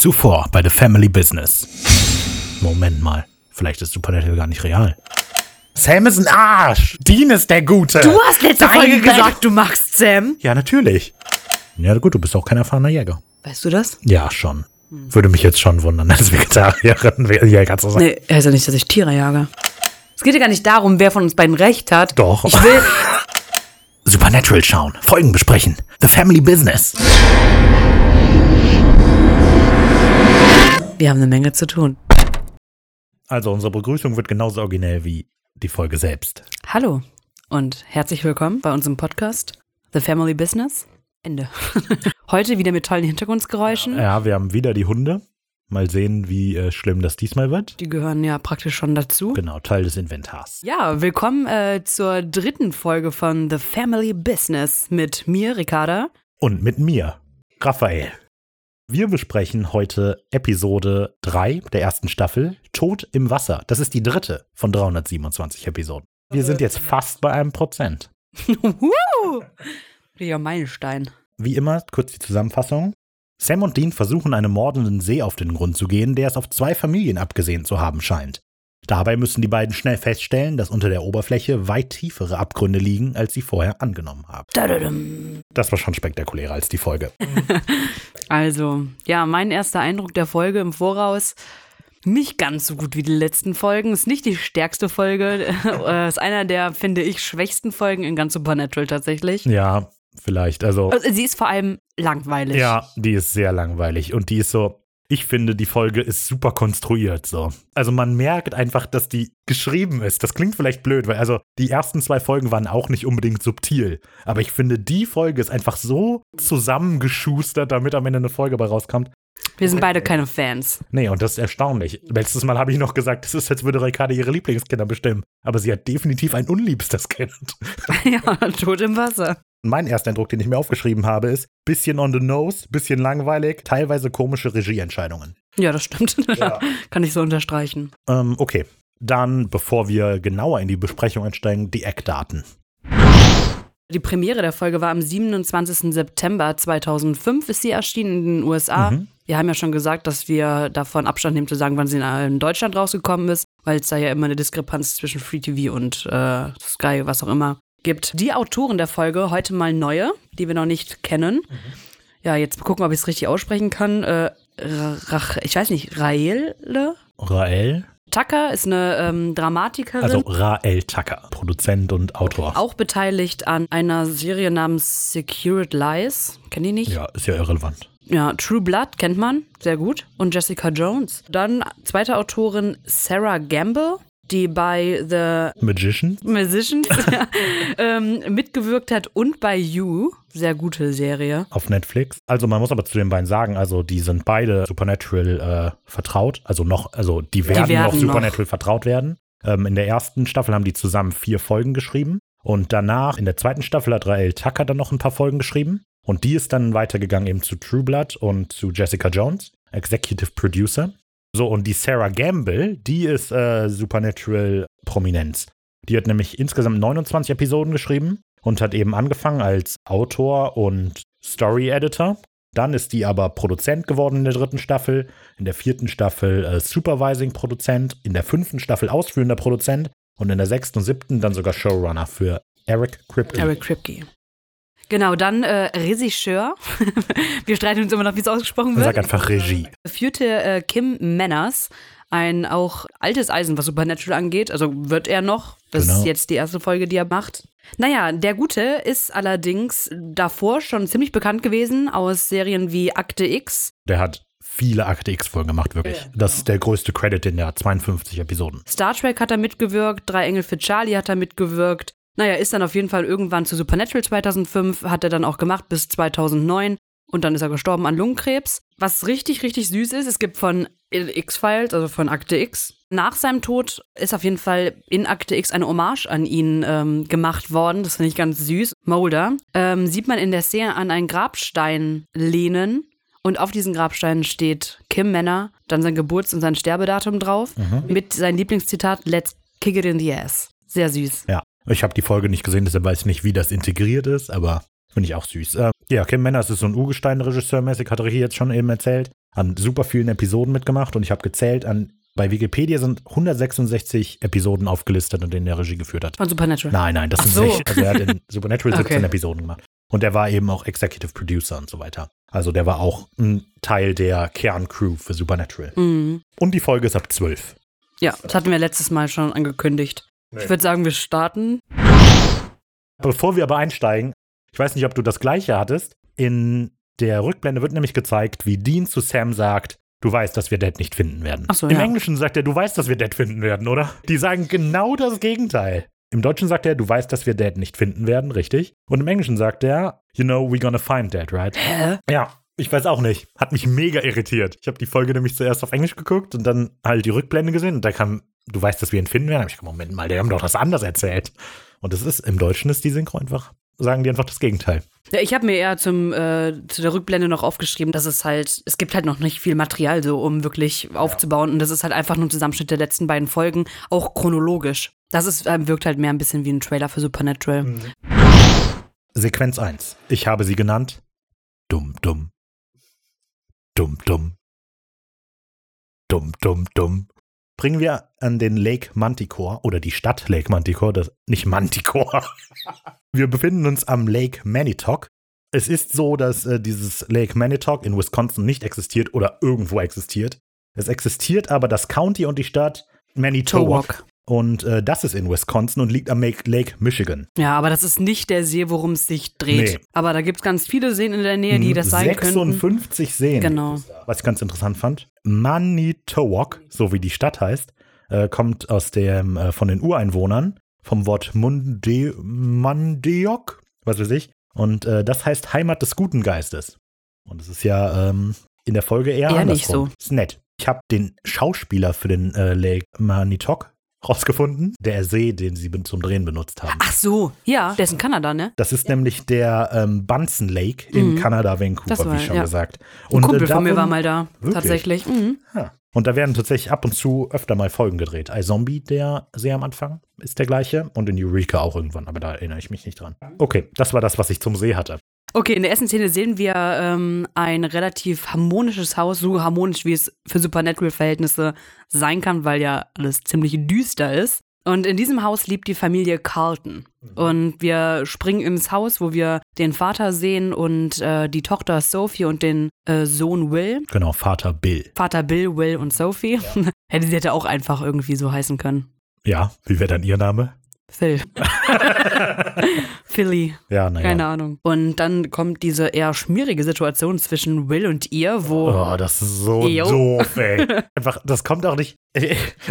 Zuvor bei The Family Business. Moment mal, vielleicht ist Supernatural gar nicht real. Sam ist ein Arsch. Dean ist der Gute. Du hast letzte Dein Folge gesagt, du magst Sam. Ja, natürlich. Ja, gut, du bist auch kein erfahrener Jäger. Weißt du das? Ja, schon. Würde mich jetzt schon wundern, als Vegetarierin Jäger zu sein. Nee, heißt ja nicht, dass ich Tiere jage. Es geht ja gar nicht darum, wer von uns beiden recht hat. Doch. Ich will. Supernatural schauen, Folgen besprechen. The Family Business. Wir haben eine Menge zu tun. Also, unsere Begrüßung wird genauso originell wie die Folge selbst. Hallo und herzlich willkommen bei unserem Podcast The Family Business. Ende. Heute wieder mit tollen Hintergrundgeräuschen. Ja, wir haben wieder die Hunde. Mal sehen, wie äh, schlimm das diesmal wird. Die gehören ja praktisch schon dazu. Genau, Teil des Inventars. Ja, willkommen äh, zur dritten Folge von The Family Business mit mir, Ricarda. Und mit mir, Raphael. Wir besprechen heute Episode 3 der ersten Staffel, Tod im Wasser. Das ist die dritte von 327 Episoden. Wir sind jetzt fast bei einem Prozent. Richtiger Meilenstein. Wie immer, kurz die Zusammenfassung. Sam und Dean versuchen einem mordenden See auf den Grund zu gehen, der es auf zwei Familien abgesehen zu haben scheint. Dabei müssen die beiden schnell feststellen, dass unter der Oberfläche weit tiefere Abgründe liegen, als sie vorher angenommen haben. Dadadum. Das war schon spektakulärer als die Folge. Also, ja, mein erster Eindruck der Folge im Voraus. Nicht ganz so gut wie die letzten Folgen. Ist nicht die stärkste Folge. Äh, Ist einer der, finde ich, schwächsten Folgen in ganz Supernatural tatsächlich. Ja, vielleicht. Also, Also, Sie ist vor allem langweilig. ja, die ist sehr langweilig und die ist so. Ich finde, die Folge ist super konstruiert so. Also man merkt einfach, dass die geschrieben ist. Das klingt vielleicht blöd, weil also die ersten zwei Folgen waren auch nicht unbedingt subtil. Aber ich finde, die Folge ist einfach so zusammengeschustert, damit am Ende eine Folge bei rauskommt. Wir sind beide keine Fans. Nee, und das ist erstaunlich. Letztes Mal habe ich noch gesagt, es ist, als würde Ricarda ihre Lieblingskinder bestimmen. Aber sie hat definitiv ein unliebstes Kind. ja, tot im Wasser. Mein erster Eindruck, den ich mir aufgeschrieben habe, ist bisschen on the nose, bisschen langweilig, teilweise komische Regieentscheidungen. Ja, das stimmt. Ja. Kann ich so unterstreichen. Ähm, okay. Dann, bevor wir genauer in die Besprechung einsteigen, die Eckdaten. Die Premiere der Folge war am 27. September 2005, ist sie erschienen in den USA. Mhm. Wir haben ja schon gesagt, dass wir davon Abstand nehmen zu sagen, wann sie in Deutschland rausgekommen ist, weil es da ja immer eine Diskrepanz zwischen Free TV und äh, Sky, was auch immer, gibt. Die Autoren der Folge, heute mal neue, die wir noch nicht kennen. Ja, jetzt gucken, ob ich es richtig aussprechen kann. Äh, Rach, ich weiß nicht, Raele? Rael, Tucker ist eine ähm, Dramatikerin. also Rael Tucker, Produzent und Autor. auch beteiligt an einer Serie namens Secured Lies. Kennt ihr nicht? Ja, ist ja irrelevant. Ja, True Blood kennt man, sehr gut. Und Jessica Jones. Dann zweite Autorin Sarah Gamble, die bei The Magician? Musicians ja, ähm, mitgewirkt hat und bei You. Sehr gute Serie. auf Netflix. Also man muss aber zu den beiden sagen, also die sind beide Supernatural äh, vertraut, also noch, also die werden, werden noch noch. Supernatural vertraut werden. Ähm, in der ersten Staffel haben die zusammen vier Folgen geschrieben und danach in der zweiten Staffel hat Rael Tucker dann noch ein paar Folgen geschrieben und die ist dann weitergegangen eben zu True Blood und zu Jessica Jones, Executive Producer. So und die Sarah Gamble, die ist äh, Supernatural Prominenz. Die hat nämlich insgesamt 29 Episoden geschrieben und hat eben angefangen als Autor und Story Editor. Dann ist die aber Produzent geworden in der dritten Staffel, in der vierten Staffel äh, Supervising Produzent, in der fünften Staffel ausführender Produzent und in der sechsten und siebten dann sogar Showrunner für Eric Kripke. Eric Kripke. Genau, dann äh, Regisseur. Wir streiten uns immer noch, wie es ausgesprochen wird. Sag einfach Regie. führte äh, Kim Manners ein auch altes Eisen, was Supernatural angeht. Also wird er noch. Das Genau. ist jetzt die erste Folge, die er macht. Naja, der Gute ist allerdings davor schon ziemlich bekannt gewesen aus Serien wie Akte X, Der hat viele Akte X-Folgen gemacht, wirklich. Das ist der größte Credit in der 52 Episoden. Star Trek hat er mitgewirkt, Drei Engel für Charlie hat er mitgewirkt. Naja, ist dann auf jeden Fall irgendwann zu Supernatural 2005, hat er dann auch gemacht bis 2009 und dann ist er gestorben an Lungenkrebs. Was richtig, richtig süß ist, es gibt von X-Files, also von Akte X, nach seinem Tod ist auf jeden Fall in Akte X eine Hommage an ihn ähm, gemacht worden. Das finde ich ganz süß. Mulder. Ähm, sieht man in der Szene an einen Grabstein lehnen und auf diesen Grabsteinen steht Kim Männer, dann sein Geburts- und sein Sterbedatum drauf, mit seinem Lieblingszitat Let's kick it in the ass. Sehr süß. Ja. Ich habe die Folge nicht gesehen, deshalb weiß ich nicht, wie das integriert ist, aber finde ich auch süß. Äh, ja, Kim Manners ist so ein Urgestein-Regisseur-mäßig, hat Ricky jetzt schon eben erzählt. an super vielen Episoden mitgemacht und ich habe gezählt, an bei Wikipedia sind 166 Episoden aufgelistet, in denen er Regie geführt hat. Von Supernatural. Nein, nein, das Ach sind so. 16. Also er hat in Supernatural 17 Okay. Episoden gemacht. Und er war eben auch Executive Producer und so weiter. Also der war auch ein Teil der Kerncrew für Supernatural. Mhm. Und die Folge ist ab 12. Ja, das hatten wir letztes Mal schon angekündigt. Ich würde sagen, wir starten. Bevor wir aber einsteigen, ich weiß nicht, ob du das gleiche hattest. In der Rückblende wird nämlich gezeigt, wie Dean zu Sam sagt, du weißt, dass wir Dead nicht finden werden. So, Im ja. Englischen sagt er, du weißt, dass wir Dead finden werden, oder? Die sagen genau das Gegenteil. Im Deutschen sagt er, du weißt, dass wir Dead nicht finden werden, richtig? Und im Englischen sagt er, you know, we're gonna find Dead, right? Hä? Ja, ich weiß auch nicht. Hat mich mega irritiert. Ich habe die Folge nämlich zuerst auf Englisch geguckt und dann halt die Rückblende gesehen und da kam, du weißt, dass wir ihn finden werden. Da hab ich gedacht, Moment mal, die haben doch das anders erzählt. Und es ist, im Deutschen ist die Synchro einfach, sagen die einfach das Gegenteil. Ja, ich habe mir eher zum, äh, zu der Rückblende noch aufgeschrieben, dass es halt, es gibt halt noch nicht viel Material so, um wirklich aufzubauen. Und das ist halt einfach nur ein Zusammenschnitt der letzten beiden Folgen, auch chronologisch. Das ist, ähm, wirkt halt mehr ein bisschen wie ein Trailer für Supernatural. Sequenz 1. Ich habe sie genannt. Dumm, dumm. Dumm, dumm. Dumm, dumm, dumm. Bringen wir an den Lake Manticore oder die Stadt Lake Manticore, das, nicht Manticore. Wir befinden uns am Lake Manitok. Es ist so, dass äh, dieses Lake Manitok in Wisconsin nicht existiert oder irgendwo existiert. Es existiert aber das County und die Stadt Manitowoc. Und äh, das ist in Wisconsin und liegt am Lake, Michigan. Ja, aber das ist nicht der See, worum es sich dreht. Nee. Aber da gibt es ganz viele Seen in der Nähe, die das sein könnten. 56 Seen. Genau. Was ich ganz interessant fand. Manitowoc, so wie die Stadt heißt, äh, kommt aus dem, äh, von den Ureinwohnern, vom Wort Munde, Mandeok, was weiß ich. Und äh, das heißt Heimat des guten Geistes. Und es ist ja ähm, in der Folge eher, Eher nicht andersrum. so. Ist nett. Ich habe den Schauspieler für den äh, Lake Manitok rausgefunden. Der See, den sie zum Drehen benutzt haben. Ach so, ja, der ist in Kanada, ne? Das ist nämlich der ähm, Bunsen Lake in Mhm. Kanada, Das Vancouver, war- wie schon ja. gesagt. Ein Kumpel äh, von mir war mal da, Wirklich? tatsächlich. Mhm. Ja. Und da werden tatsächlich ab und zu öfter mal Folgen gedreht. iZombie, der See am Anfang, ist der gleiche. Und in Eureka auch irgendwann, aber da erinnere ich mich nicht dran. Okay, das war das, was ich zum See hatte. Okay, in der ersten Szene sehen wir ähm, ein relativ harmonisches Haus, so harmonisch, wie es für Supernatural-Verhältnisse sein kann, weil ja alles ziemlich düster ist. Und in diesem Haus lebt die Familie Carlton. Und wir springen ins Haus, wo wir den Vater sehen und äh, die Tochter Sophie und den äh, Sohn Will. Genau, Vater Bill. Vater Bill, Will und Sophie. hätte sie hätte auch einfach irgendwie so heißen können. Ja, wie wäre dann ihr Name? Phil. Philly. Ja, naja. Keine Ahnung. Und dann kommt diese eher schmierige Situation zwischen Will und ihr, wo. Oh, das ist so Jo. doof, ey. Einfach, das kommt auch nicht.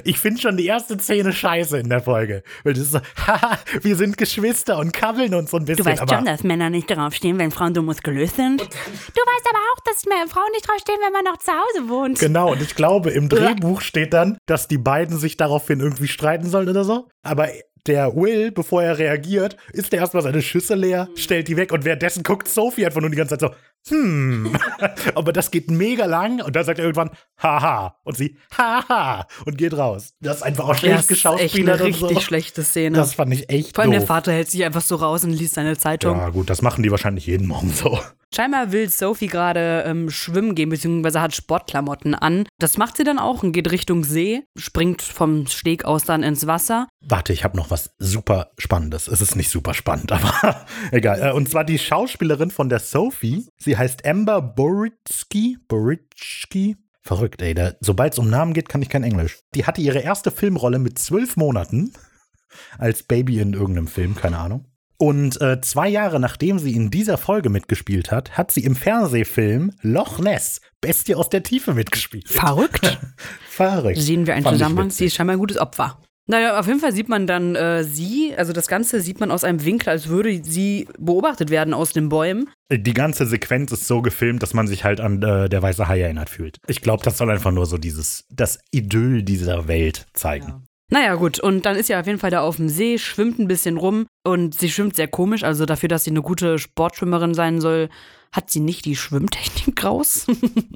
Ich finde schon die erste Szene scheiße in der Folge. Weil das ist so, haha, wir sind Geschwister und kabbeln uns so ein bisschen. Du weißt aber schon, dass Männer nicht darauf stehen, wenn Frauen so muskulös sind. Du weißt aber auch, dass Frauen nicht drauf stehen, wenn man noch zu Hause wohnt. Genau, und ich glaube, im Drehbuch steht dann, dass die beiden sich daraufhin irgendwie streiten sollen oder so. Aber der Will, bevor er reagiert, ist der erstmal seine Schüsse leer, stellt die weg und währenddessen guckt Sophie einfach nur die ganze Zeit so, hm. Aber das geht mega lang und dann sagt er irgendwann, haha. Und sie, haha. Und geht raus. Das ist einfach auch Das schlecht ist echt geschauspielert eine und so. richtig schlechte Szene. Das fand ich echt Vor allem der doof. Vater hält sich einfach so raus und liest seine Zeitung. Ja, gut, das machen die wahrscheinlich jeden Morgen so. Scheinbar will Sophie gerade ähm, schwimmen gehen, beziehungsweise hat Sportklamotten an. Das macht sie dann auch und geht Richtung See, springt vom Steg aus dann ins Wasser. Warte, ich habe noch was super Spannendes. Es ist nicht super spannend, aber egal. Äh, Und zwar die Schauspielerin von der Sophie. Sie heißt Amber Boritsky. Boritsky. Verrückt, ey. Sobald es um Namen geht, kann ich kein Englisch. Die hatte ihre erste Filmrolle mit zwölf Monaten als Baby in irgendeinem Film, keine Ahnung. Und äh, zwei Jahre nachdem sie in dieser Folge mitgespielt hat, hat sie im Fernsehfilm Loch Ness, Bestie aus der Tiefe mitgespielt. Verrückt. Verrückt. Sehen wir einen Fand Zusammenhang? Sie ist scheinbar ein gutes Opfer. Naja, auf jeden Fall sieht man dann äh, sie, also das Ganze sieht man aus einem Winkel, als würde sie beobachtet werden aus den Bäumen. Die ganze Sequenz ist so gefilmt, dass man sich halt an äh, der weiße Hai erinnert fühlt. Ich glaube, das soll einfach nur so dieses, das Idyll dieser Welt zeigen. Naja, gut, und dann ist sie auf jeden Fall da auf dem See, schwimmt ein bisschen rum und sie schwimmt sehr komisch. Also dafür, dass sie eine gute Sportschwimmerin sein soll, hat sie nicht die Schwimmtechnik raus.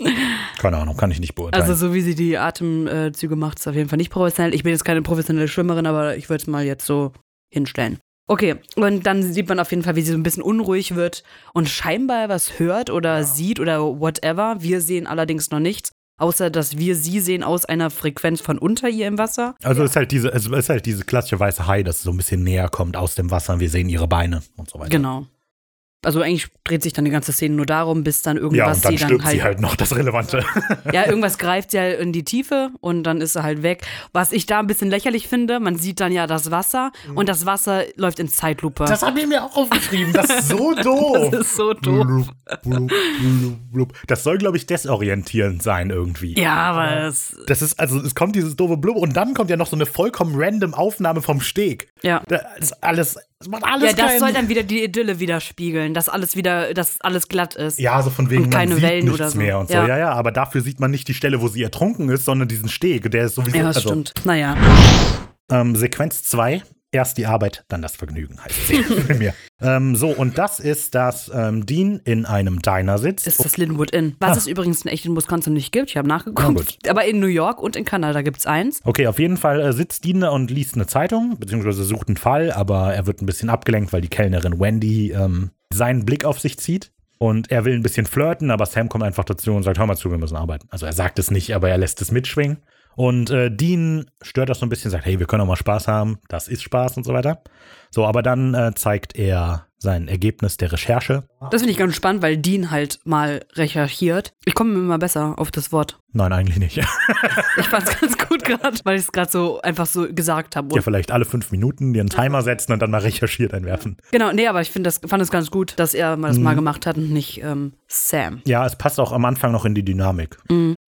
Keine Ahnung, kann ich nicht beurteilen. also so wie sie die Atemzüge macht, ist auf jeden Fall nicht professionell. Ich bin jetzt keine professionelle Schwimmerin, aber ich würde es mal jetzt so hinstellen. Okay, und dann sieht man auf jeden Fall, wie sie so ein bisschen unruhig wird und scheinbar was hört oder sieht oder whatever. Wir sehen allerdings noch nichts. Außer dass wir sie sehen aus einer Frequenz von unter ihr im Wasser. Also ist halt diese, es ist halt diese klassische weiße Hai, dass es so ein bisschen näher kommt aus dem Wasser und wir sehen ihre Beine und so weiter. Genau. Also eigentlich dreht sich dann die ganze Szene nur darum, bis dann irgendwas Ja, und dann sie stirbt dann halt, sie halt noch, das Relevante. Ja, irgendwas greift sie halt in die Tiefe und dann ist sie halt weg. Was ich da ein bisschen lächerlich finde, man sieht dann ja das Wasser und das Wasser läuft in Zeitlupe. Das habe ich mir auch aufgeschrieben. Das ist so doof. Das ist so doof. Blub, blub, blub. Das soll, glaube ich, desorientierend sein irgendwie. Ja, aber es, Das ist, also es kommt dieses doofe Blub und dann kommt ja noch so eine vollkommen random Aufnahme vom Steg. ja. Das ist alles, das macht alles Ja, das keinen- soll dann wieder die Idylle widerspiegeln, dass alles wieder, dass alles glatt ist. Ja, so von wegen, Und keine man sieht Wellen nichts oder so. mehr und so. Ja. Ja. ja, aber dafür sieht man nicht die Stelle, wo sie ertrunken ist, sondern diesen Steg. Der ist sowieso. Ja, das also, stimmt. Naja. Ähm, Sequenz 2, erst die Arbeit, dann das Vergnügen, heißt sie bei mir. Ähm, so, und das ist, dass ähm, Dean in einem Diner sitzt. Ist das Linwood Inn. Was Ah. es übrigens in echt in Wisconsin nicht gibt. Ich habe nachgeguckt. Aber in New York und in Kanada gibt es eins. Okay, auf jeden Fall äh, sitzt Dean da und liest eine Zeitung, beziehungsweise sucht einen Fall, aber er wird ein bisschen abgelenkt, weil die Kellnerin Wendy ähm, seinen Blick auf sich zieht. Und er will ein bisschen flirten, aber Sam kommt einfach dazu und sagt, hör mal zu, wir müssen arbeiten. Also er sagt es nicht, aber er lässt es mitschwingen. Und äh, Dean stört das so ein bisschen, sagt, hey, wir können auch mal Spaß haben, das ist Spaß und so weiter. So, aber dann äh, zeigt er sein Ergebnis der Recherche. Das finde ich ganz spannend, weil Dean halt mal recherchiert. Ich komme immer besser auf das Wort. Nein, eigentlich nicht. Ich fand es ganz gut gerade, weil ich es gerade so einfach so gesagt habe. ja, vielleicht alle fünf Minuten dir einen Timer setzen und dann mal recherchiert einwerfen. Genau, nee, aber ich find das, fand es ganz gut, dass er mal das Mhm. mal gemacht hat und nicht ähm, Sam. Ja, es passt auch am Anfang noch in die Dynamik.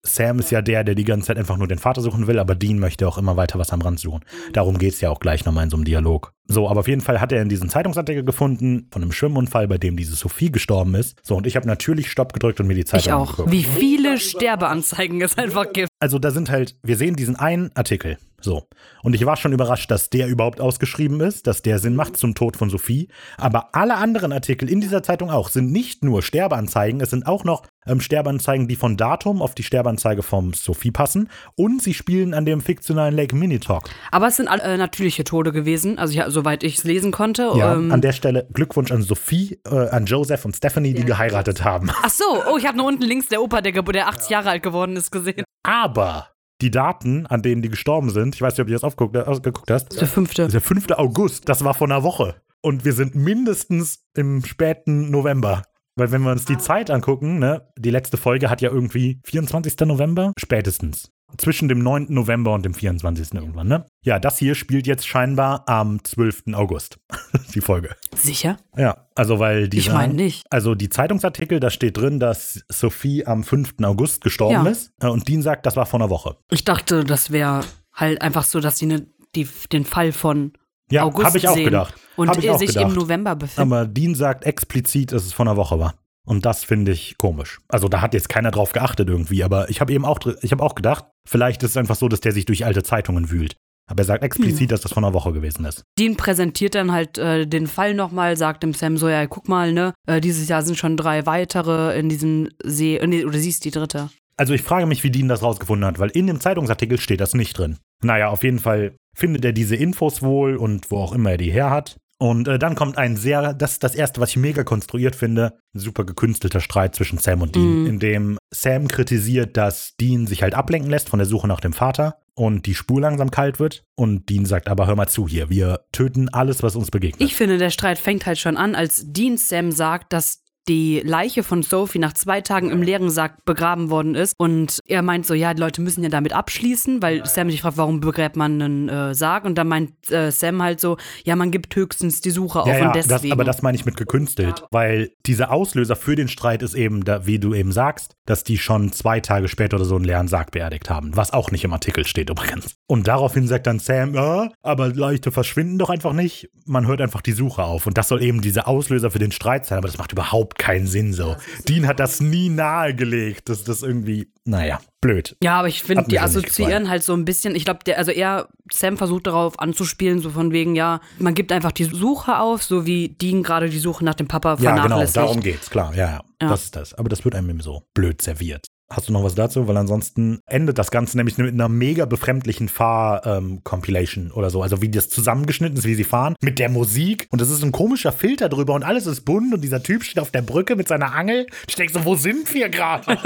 Sam ist ja der, der die ganze Zeit einfach nur den Vater suchen will, aber Dean möchte auch immer weiter was am Rand suchen. Darum geht's ja auch gleich nochmal in so einem Dialog. So, aber auf jeden Fall hat er in diesen Zeitungsartikel gefunden von einem Schwimmunfall, bei dem diese Sophie gestorben ist. So, und ich habe natürlich Stopp gedrückt und mir die Zeitung Ich auch. angeguckt. Wie viele Sterbeanzeigen es einfach gibt. Also da sind halt, wir sehen diesen einen Artikel. So. Und ich war schon überrascht, dass der überhaupt ausgeschrieben ist, dass der Sinn macht zum Tod von Sophie. Aber alle anderen Artikel in dieser Zeitung auch sind nicht nur Sterbeanzeigen, es sind auch noch ähm, Sterbeanzeigen, die von Datum auf die Sterbeanzeige vom Sophie passen. Und sie spielen an dem fiktionalen Lake Minitalk. Aber es sind alle, äh, natürliche Tode gewesen, also ja, soweit ich es lesen konnte. Ja, ähm, an der Stelle Glückwunsch an Sophie, äh, an Joseph und Stephanie, die geheiratet haben. Ach so, oh, ich habe nur unten links der Opa, der, der 80 Jahre alt geworden ist, gesehen. Aber die Daten, an denen die gestorben sind, ich weiß nicht, ob du das aufgeguckt, äh, geguckt hast, Der fünfte. Das ist der 5. August, das war vor einer Woche. Und wir sind mindestens im späten November. Weil wenn wir uns die Zeit angucken, ne, die letzte Folge hat ja irgendwie 24. November, spätestens. Zwischen dem 9. November und dem 24. irgendwann, ne? Ja, das hier spielt jetzt scheinbar am 12. August. die Folge. Sicher? Ja, also weil die Ich meine nicht. also die Zeitungsartikel, da steht drin, dass Sophie am 5. August gestorben Ja. ist. Äh, Und Dean sagt, das war vor einer Woche. Ich dachte, das wäre halt einfach so, dass sie ne, die, den Fall von Ja, August habe ich auch sehen gedacht. und Hab ich er sich gedacht. im November befindet. Aber Dean sagt explizit, dass es vor einer Woche war. Und das finde ich komisch. Also da hat jetzt keiner drauf geachtet irgendwie, aber ich habe eben auch, ich habe auch gedacht, vielleicht ist es einfach so, dass der sich durch alte Zeitungen wühlt. Aber er sagt explizit, Hm. dass das vor einer Woche gewesen ist. Dean präsentiert dann halt äh, den Fall nochmal, sagt dem Sam so, ja, guck mal, ne, äh, dieses Jahr sind schon drei weitere in diesem See, äh, nee, oder sie ist die dritte. Also ich frage mich, wie Dean das rausgefunden hat, weil in dem Zeitungsartikel steht das nicht drin. Naja, auf jeden Fall findet er diese Infos wohl und wo auch immer er die her hat. Und äh, dann kommt ein sehr, das ist das erste, was ich mega konstruiert finde, ein super gekünstelter Streit zwischen Sam und Dean, Mhm. in dem Sam kritisiert, dass Dean sich halt ablenken lässt von der Suche nach dem Vater und die Spur langsam kalt wird. Und Dean sagt, aber hör mal zu hier, wir töten alles, was uns begegnet. Ich finde, der Streit fängt halt schon an, als Dean Sam sagt, dass die Leiche von Sophie nach zwei Tagen im leeren Sarg begraben worden ist. Und er meint so, ja, die Leute müssen ja damit abschließen, weil Sam sich fragt, warum begräbt man einen äh, Sarg? Und dann meint äh, Sam halt so, ja, man gibt höchstens die Suche auf ja, ja, und das, deswegen. aber das meine ich mit gekünstelt, weil dieser Auslöser für den Streit ist eben, da, wie du eben sagst, dass die schon zwei Tage später oder so einen leeren Sarg beerdigt haben, was auch nicht im Artikel steht übrigens. Und daraufhin sagt dann Sam, ja, aber Leute verschwinden doch einfach nicht, man hört einfach die Suche auf und das soll eben dieser Auslöser für den Streit sein, aber das macht überhaupt keinen Sinn so. Dean hat das nie nahegelegt, dass das irgendwie, naja, blöd. Ja, aber ich finde, die assoziieren halt so ein bisschen, ich glaube, der, also er, Sam versucht darauf anzuspielen, so von wegen, ja, man gibt einfach die Suche auf, so wie Dean gerade die Suche nach dem Papa Ja, genau, vernachlässigt. darum geht's, klar, ja, ja, Ja. das ist das. Aber das wird einem eben so blöd serviert. Hast du noch was dazu? Weil ansonsten endet das Ganze nämlich mit einer mega befremdlichen Fahr-Compilation ähm, oder so. Also wie das zusammengeschnitten ist, wie sie fahren, mit der Musik. Und das ist ein komischer Filter drüber und alles ist bunt und dieser Typ steht auf der Brücke mit seiner Angel. Ich denke so, wo sind wir gerade?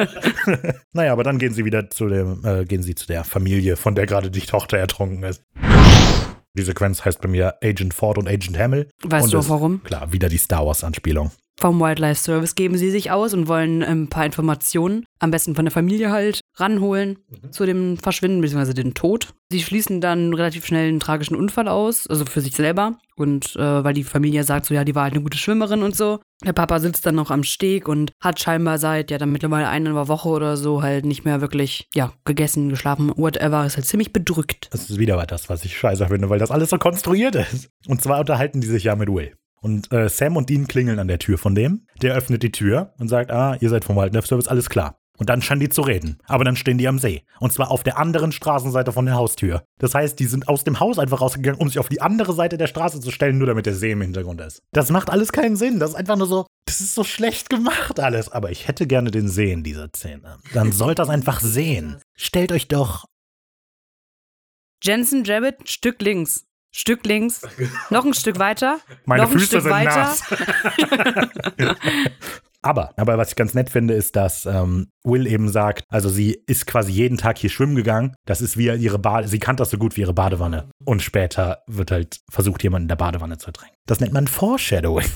naja, aber dann gehen sie wieder zu dem, äh, gehen sie zu der Familie, von der gerade die Tochter ertrunken ist. Die Sequenz heißt bei mir Agent Ford und Agent Hamill. Weißt und du ist, warum? Klar, wieder die Star Wars-Anspielung. Vom Wildlife Service geben sie sich aus und wollen ähm, ein paar Informationen, am besten von der Familie halt, ranholen mhm. zu dem Verschwinden bzw. dem Tod. Sie schließen dann relativ schnell einen tragischen Unfall aus, also für sich selber. Und äh, weil die Familie sagt, so ja, die war halt eine gute Schwimmerin und so. Der Papa sitzt dann noch am Steg und hat scheinbar seit ja dann mittlerweile eine Woche oder so halt nicht mehr wirklich, ja, gegessen, geschlafen, whatever, ist halt ziemlich bedrückt. Das ist wieder das, was ich scheiße finde, weil das alles so konstruiert ist. Und zwar unterhalten die sich ja mit Will. Und äh, Sam und Dean klingeln an der Tür von dem. Der öffnet die Tür und sagt, ah, ihr seid vom Wildlife Service, alles klar. Und dann scheinen die zu reden. Aber dann stehen die am See. Und zwar auf der anderen Straßenseite von der Haustür. Das heißt, die sind aus dem Haus einfach rausgegangen, um sich auf die andere Seite der Straße zu stellen, nur damit der See im Hintergrund ist. Das macht alles keinen Sinn. Das ist einfach nur so, das ist so schlecht gemacht alles. Aber ich hätte gerne den See in dieser Szene. Dann sollt das einfach sehen. Stellt euch doch. Jensen Jabbit, Stück links. Stück links, noch ein Stück weiter, Meine noch Füße ein Stück sind weiter. nass. aber, aber was ich ganz nett finde, ist, dass ähm, Will eben sagt, also sie ist quasi jeden Tag hier schwimmen gegangen. Das ist wie ihre Bade, sie kann das so gut wie ihre Badewanne. Und später wird halt versucht, jemanden in der Badewanne zu ertränken. Das nennt man Foreshadowing.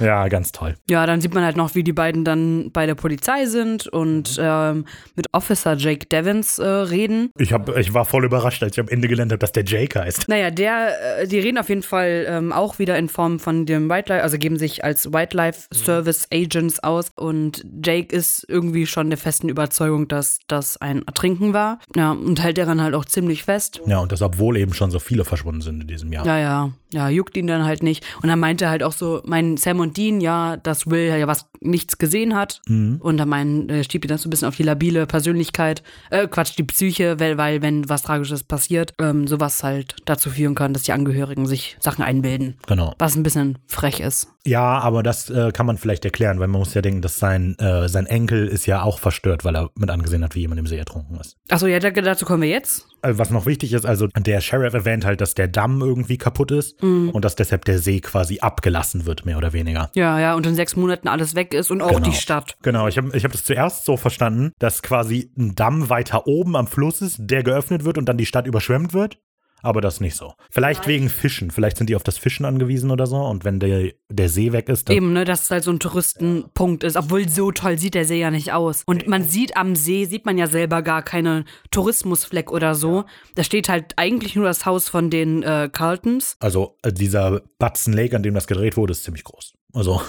ja, ganz toll. Ja, dann sieht man halt noch, wie die beiden dann bei der Polizei sind und ähm, mit Officer Jake Devins äh, reden. Ich, hab, ich war voll überrascht, als ich am Ende gelernt habe, dass der Jake heißt. Naja, der, äh, die reden auf jeden Fall ähm, auch wieder in Form von dem Wildlife, also geben sich als Wildlife Service Agents aus und Jake ist irgendwie schon der festen Überzeugung, dass das ein Ertrinken war. Ja, und hält daran halt auch ziemlich fest. Ja, und das, obwohl eben schon so viele verschwunden sind in diesem Jahr. Ja, ja, ja, juckt ihn dann halt nicht. Und dann meinte halt auch so, mein Sam und Dean, ja, dass Will ja was nichts gesehen hat. Mhm. Und dann mein, äh, stiebt ihn das so ein bisschen auf die labile Persönlichkeit, äh, Quatsch, die Psyche, weil, weil wenn was Tragisches passiert, ähm, sowas halt dazu führen kann, dass die Angehörigen sich Sachen einbilden. Genau. Was ein bisschen frech ist. Ja, aber das äh, kann man vielleicht erklären, weil man muss ja denken, dass sein, äh, sein Enkel ist ja auch verstört, weil er mit angesehen hat, wie jemand im See ertrunken ist. Achso, ja, da- dazu kommen wir jetzt. Äh, Was noch wichtig ist, also der Sheriff erwähnt halt, dass der Damm irgendwie kaputt ist und dass deshalb der See quasi abgelassen wird, mehr oder weniger. Ja, ja, und in sechs Monaten alles weg ist und auch Genau. die Stadt. Genau, ich habe ich hab das zuerst so verstanden, dass quasi ein Damm weiter oben am Fluss ist, der geöffnet wird und dann die Stadt überschwemmt wird. Aber das ist nicht so. Vielleicht wegen Fischen. Vielleicht sind die auf das Fischen angewiesen oder so. Und wenn der, der See weg ist, dann. Eben, ne, dass es halt so ein Touristenpunkt ist. Obwohl so toll sieht der See ja nicht aus. Und man sieht am See, sieht man ja selber gar keine Tourismusfleck oder so. Da steht halt eigentlich nur das Haus von den äh, Carltons. Also äh, dieser Batzen Lake, an dem das gedreht wurde, ist ziemlich groß. Also.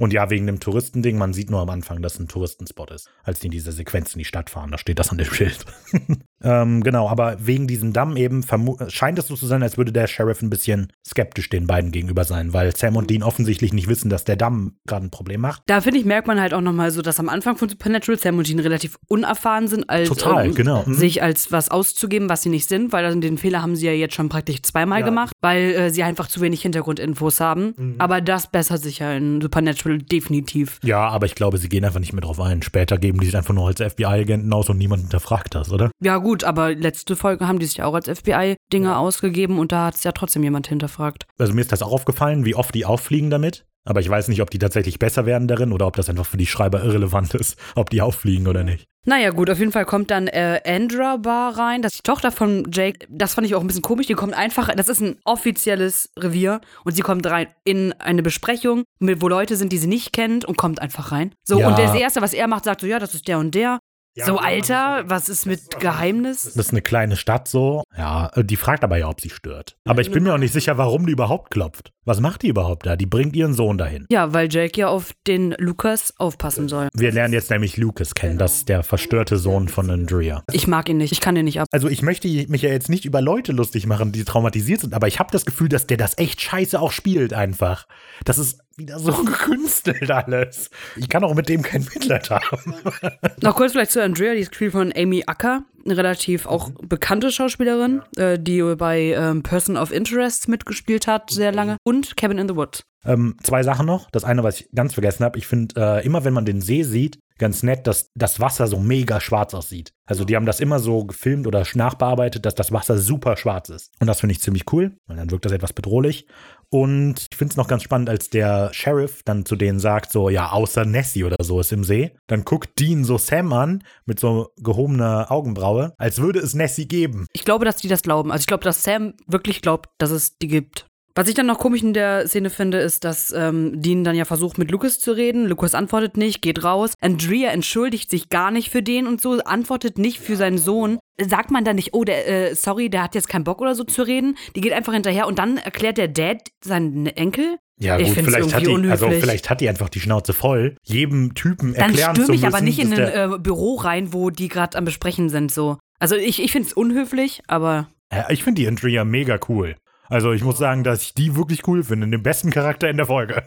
Und ja, wegen dem Touristending, man sieht nur am Anfang, dass ein Touristenspot ist, als die in diese Sequenz in die Stadt fahren. Da steht das an dem Schild. ähm, genau, aber wegen diesem Damm eben scheint es so zu sein, als würde der Sheriff ein bisschen skeptisch den beiden gegenüber sein, weil Sam und Dean offensichtlich nicht wissen, dass der Damm gerade ein Problem macht. Da finde ich, merkt man halt auch nochmal so, dass am Anfang von Supernatural Sam und Dean relativ unerfahren sind, als Total, ähm, genau. Mhm. sich als was auszugeben, was sie nicht sind, weil den Fehler haben sie ja jetzt schon praktisch zweimal Ja. gemacht, weil äh, sie einfach zu wenig Hintergrundinfos haben. Mhm. Aber das bessert sich ja in Supernatural definitiv. Ja, aber ich glaube, sie gehen einfach nicht mehr drauf ein. Später geben die sich einfach nur als FBI-Agenten aus und niemand hinterfragt das, oder? Ja, gut, aber letzte Folge haben die sich auch als FBI-Dinge ausgegeben und da hat es ja trotzdem jemand hinterfragt. Also mir ist das auch aufgefallen, wie oft die auffliegen damit. Aber ich weiß nicht, ob die tatsächlich besser werden darin oder ob das einfach für die Schreiber irrelevant ist, ob die auffliegen oder nicht. Naja, gut, auf jeden Fall kommt dann äh, Andra Bar rein, das ist die Tochter von Jake. Das fand ich auch ein bisschen komisch. Die kommt einfach, das ist ein offizielles Revier und sie kommt rein in eine Besprechung, mit, wo Leute sind, die sie nicht kennt und kommt einfach rein. So, Ja. und das Erste, was er macht, sagt so, ja, das ist der und der. Ja, so, Alter, was ist mit Geheimnis? Das ist eine kleine Stadt so. Ja, äh, die fragt aber ja, ob sie stört. Aber ich bin mir auch nicht sicher, warum die überhaupt klopft. Was macht die überhaupt da? Die bringt ihren Sohn dahin. Ja, weil Jake ja auf den Lukas aufpassen soll. Wir lernen jetzt nämlich Lucas kennen, das ist der verstörte Sohn von Andrea. Ich mag ihn nicht, ich kann ihn nicht ab. Also ich möchte mich ja jetzt nicht über Leute lustig machen, die traumatisiert sind, aber ich habe das Gefühl, dass der das echt scheiße auch spielt einfach. Das ist wieder so gekünstelt alles. Ich kann auch mit dem kein Mitleid haben. Noch kurz vielleicht zu Andrea, die ist gespielt von Amy Acker. eine relativ auch bekannte Schauspielerin, äh, die bei ähm, Person of Interest mitgespielt hat, sehr lange. Und Cabin in the Woods. Ähm, zwei Sachen noch. Das eine, was ich ganz vergessen habe, ich finde, äh, immer wenn man den See sieht, ganz nett, dass das Wasser so mega schwarz aussieht. Also die haben das immer so gefilmt oder nachbearbeitet, dass das Wasser super schwarz ist. Und das finde ich ziemlich cool, weil dann wirkt das etwas bedrohlich. Und ich finde es noch ganz spannend, als der Sheriff dann zu denen sagt, so, ja, außer Nessie oder so ist im See. Dann guckt Dean so Sam an mit so gehobener Augenbraue, als würde es Nessie geben. Ich glaube, dass die das glauben. Also ich glaube, dass Sam wirklich glaubt, dass es die gibt. Was ich dann noch komisch in der Szene finde, ist, dass ähm, Dean dann ja versucht, mit Lucas zu reden. Lucas antwortet nicht, geht raus. Andrea entschuldigt sich gar nicht für den und so, antwortet nicht für seinen Sohn. Sagt man dann nicht, oh, der, äh, sorry, der hat jetzt keinen Bock oder so zu reden. Die geht einfach hinterher und dann erklärt der Dad seinen Enkel. Ja, gut, vielleicht hat, die, also vielleicht hat die einfach die Schnauze voll. Jedem Typen erklären Dann stürme ich aber nicht in ein äh, Büro rein, wo die gerade am Besprechen sind. So. Also ich, ich finde es unhöflich, aber Ja, ich finde die Andrea mega cool. Also ich muss sagen, dass ich die wirklich cool finde. Den besten Charakter in der Folge.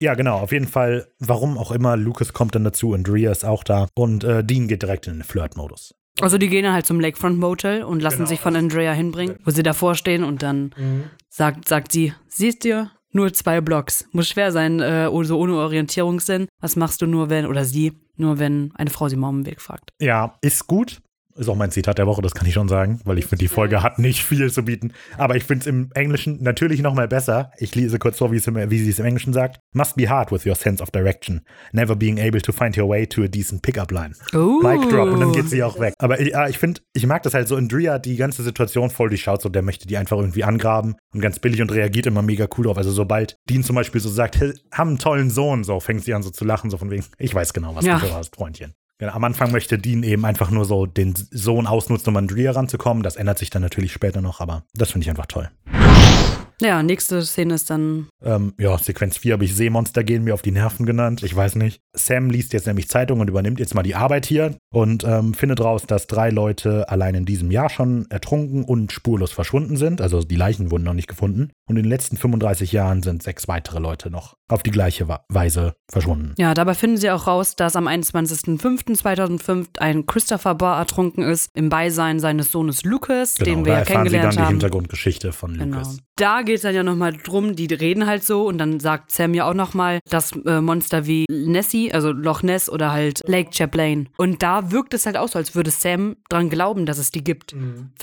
Ja, genau, auf jeden Fall. Warum auch immer, Lucas kommt dann dazu, Andrea ist auch da und äh, Dean geht direkt in den Flirt-Modus. Also die gehen dann halt zum Lakefront Motel und lassen Genau. sich von Andrea hinbringen, wo sie davor stehen und dann sagt, sagt sie, siehst du, nur zwei Blocks. Muss schwer sein, äh, so ohne Orientierungssinn. Was machst du nur, wenn, oder sie, nur wenn eine Frau sie mal um den Weg fragt. Ja, ist gut. Ist auch mein Zitat der Woche, das kann ich schon sagen, weil ich finde, die Folge hat nicht viel zu bieten. Aber ich finde es im Englischen natürlich noch mal besser. Ich lese kurz vor, wie es im- wie sie es im Englischen sagt. Must be hard with your sense of direction. Never being able to find your way to a decent pickup line. Oh. Mic drop und dann geht sie auch weg. Aber ja, ich finde, ich mag das halt so. Andrea hat die ganze Situation voll durchschaut, so der möchte die einfach irgendwie angraben und ganz billig und reagiert immer mega cool drauf. Also sobald Dean zum Beispiel so sagt, hey, haben einen tollen Sohn, so fängt sie an so zu lachen, so von wegen, ich weiß genau, was Ja. du hast, Freundchen. Genau, am Anfang möchte Dean eben einfach nur so den Sohn ausnutzen, um an Andrea ranzukommen. Das ändert sich dann natürlich später noch, aber das finde ich einfach toll. Ja, nächste Szene ist dann, Ähm, ja, Sequenz 4 habe ich Seemonster gehen mir auf die Nerven genannt. Ich weiß nicht. Sam liest jetzt nämlich Zeitung und übernimmt jetzt mal die Arbeit hier und ähm, findet raus, dass drei Leute allein in diesem Jahr schon ertrunken und spurlos verschwunden sind. Also die Leichen wurden noch nicht gefunden. Und in den letzten 35 Jahren sind sechs weitere Leute noch auf die gleiche Weise verschwunden. ja, dabei finden sie auch raus, dass am 21.05.2005 ein Christopher Barr ertrunken ist, im Beisein seines Sohnes Lucas, den wir Genau, da ja erfahren sie kennengelernt dann die haben. Hintergrundgeschichte von Genau. Lucas. Da geht es dann ja nochmal drum, die reden halt so und dann sagt Sam ja auch nochmal, dass äh, Monster wie Nessie, also Loch Ness oder halt Lake Champlain. Und da wirkt es halt auch so, als würde Sam dran glauben, dass es die gibt.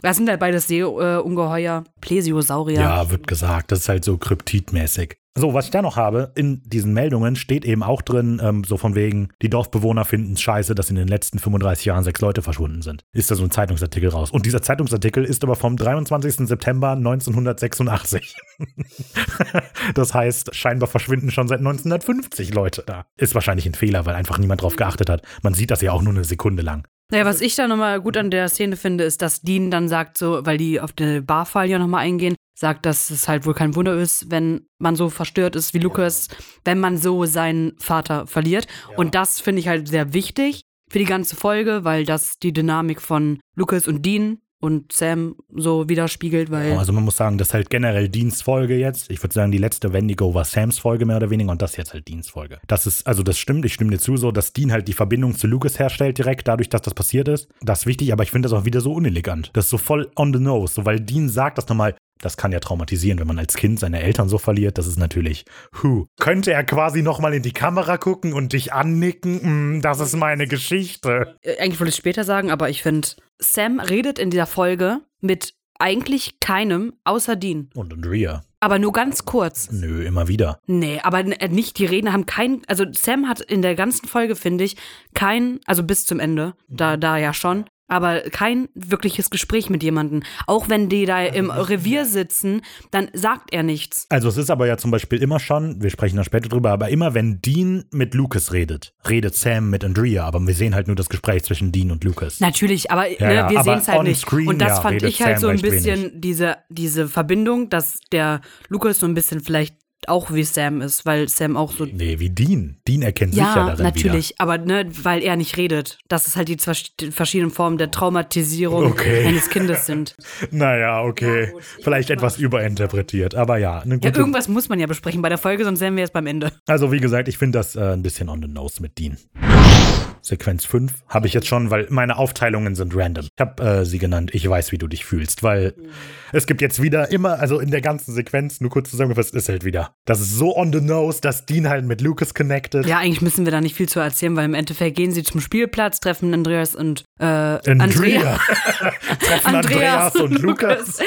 Das sind halt beides Seeungeheuer, Plesiosaurier. Ja, wird gesagt. Das ist halt so kryptidmäßig. So, was ich da noch habe, in diesen Meldungen steht eben auch drin, ähm, so von wegen, die Dorfbewohner finden es scheiße, dass in den letzten 35 Jahren sechs Leute verschwunden sind. Ist da so ein Zeitungsartikel raus. Und dieser Zeitungsartikel ist aber vom 23. September 1986. das heißt, scheinbar verschwinden schon seit 1950 Leute da. Ist wahrscheinlich ein Fehler, weil einfach niemand drauf geachtet hat. Man sieht das ja auch nur eine Sekunde lang. Naja, was ich da nochmal gut an der Szene finde, ist, dass Dean dann sagt, so, weil die auf den Barfall ja nochmal eingehen, sagt, dass es halt wohl kein Wunder ist, wenn man so verstört ist wie Lucas, wenn man so seinen Vater verliert. Und das finde ich halt sehr wichtig für die ganze Folge, weil das die Dynamik von Lucas und Dean und Sam so widerspiegelt, weil. Also man muss sagen, das ist halt generell Dienstfolge jetzt. Ich würde sagen, die letzte Wendigo war Sams Folge mehr oder weniger und das jetzt halt Dienstfolge. Das ist, also das stimmt, ich stimme dir zu, so, dass Dean halt die Verbindung zu Lucas herstellt direkt, dadurch, dass das passiert ist. Das ist wichtig, aber ich finde das auch wieder so unelegant. Das ist so voll on the nose, so, weil Dean sagt das nochmal, das kann ja traumatisieren, wenn man als Kind seine Eltern so verliert. Das ist natürlich, hu. Könnte er quasi nochmal in die Kamera gucken und dich annicken? Mm, das ist meine Geschichte. Äh, eigentlich wollte ich später sagen, aber ich finde, Sam redet in dieser Folge mit eigentlich keinem außer Dean. Und Andrea. Aber nur ganz kurz. Nö, immer wieder. Nee, aber äh, nicht, die Reden haben kein, also Sam hat in der ganzen Folge, finde ich, kein, also bis zum Ende, da, da ja schon, aber kein wirkliches Gespräch mit jemandem. Auch wenn die da im Revier sitzen, dann sagt er nichts. Also es ist aber ja zum Beispiel immer schon, wir sprechen da später drüber, aber immer wenn Dean mit Lucas redet, redet Sam mit Andrea, aber wir sehen halt nur das Gespräch zwischen Dean und Lucas. Natürlich, aber Ja, ne, ja, wir sehen es halt nicht. screen, Und das ja, fand ich halt Sam so ein bisschen, diese, diese Verbindung, dass der Lukas so ein bisschen vielleicht auch wie Sam ist, weil Sam auch so Nee, wie Dean. Dean erkennt sich ja Ja, darin natürlich, aber ne, weil er nicht redet. Das ist halt die zwei verschiedenen Formen der Traumatisierung Okay. eines Kindes sind. wieder. Naja, okay. Vielleicht etwas überinterpretiert, aber ja. Eine Ja, irgendwas muss man ja besprechen bei der Folge, sonst wären wir jetzt beim Ende. also wie gesagt, ich finde das äh, ein bisschen on the nose mit Dean. Sequenz 5 habe ich jetzt schon, weil meine Aufteilungen sind random. Ich habe äh, sie genannt, ich weiß, wie du dich fühlst, weil mhm. es gibt jetzt wieder immer, also in der ganzen Sequenz, nur kurz zusammengefasst, ist halt wieder. Das ist so on the nose, dass Dean halt mit Lucas connected. Ja, eigentlich müssen wir da nicht viel zu erzählen, weil im Endeffekt gehen sie zum Spielplatz, treffen Andreas und äh, Andrea. Andrea. treffen Andreas, Andreas und Lucas.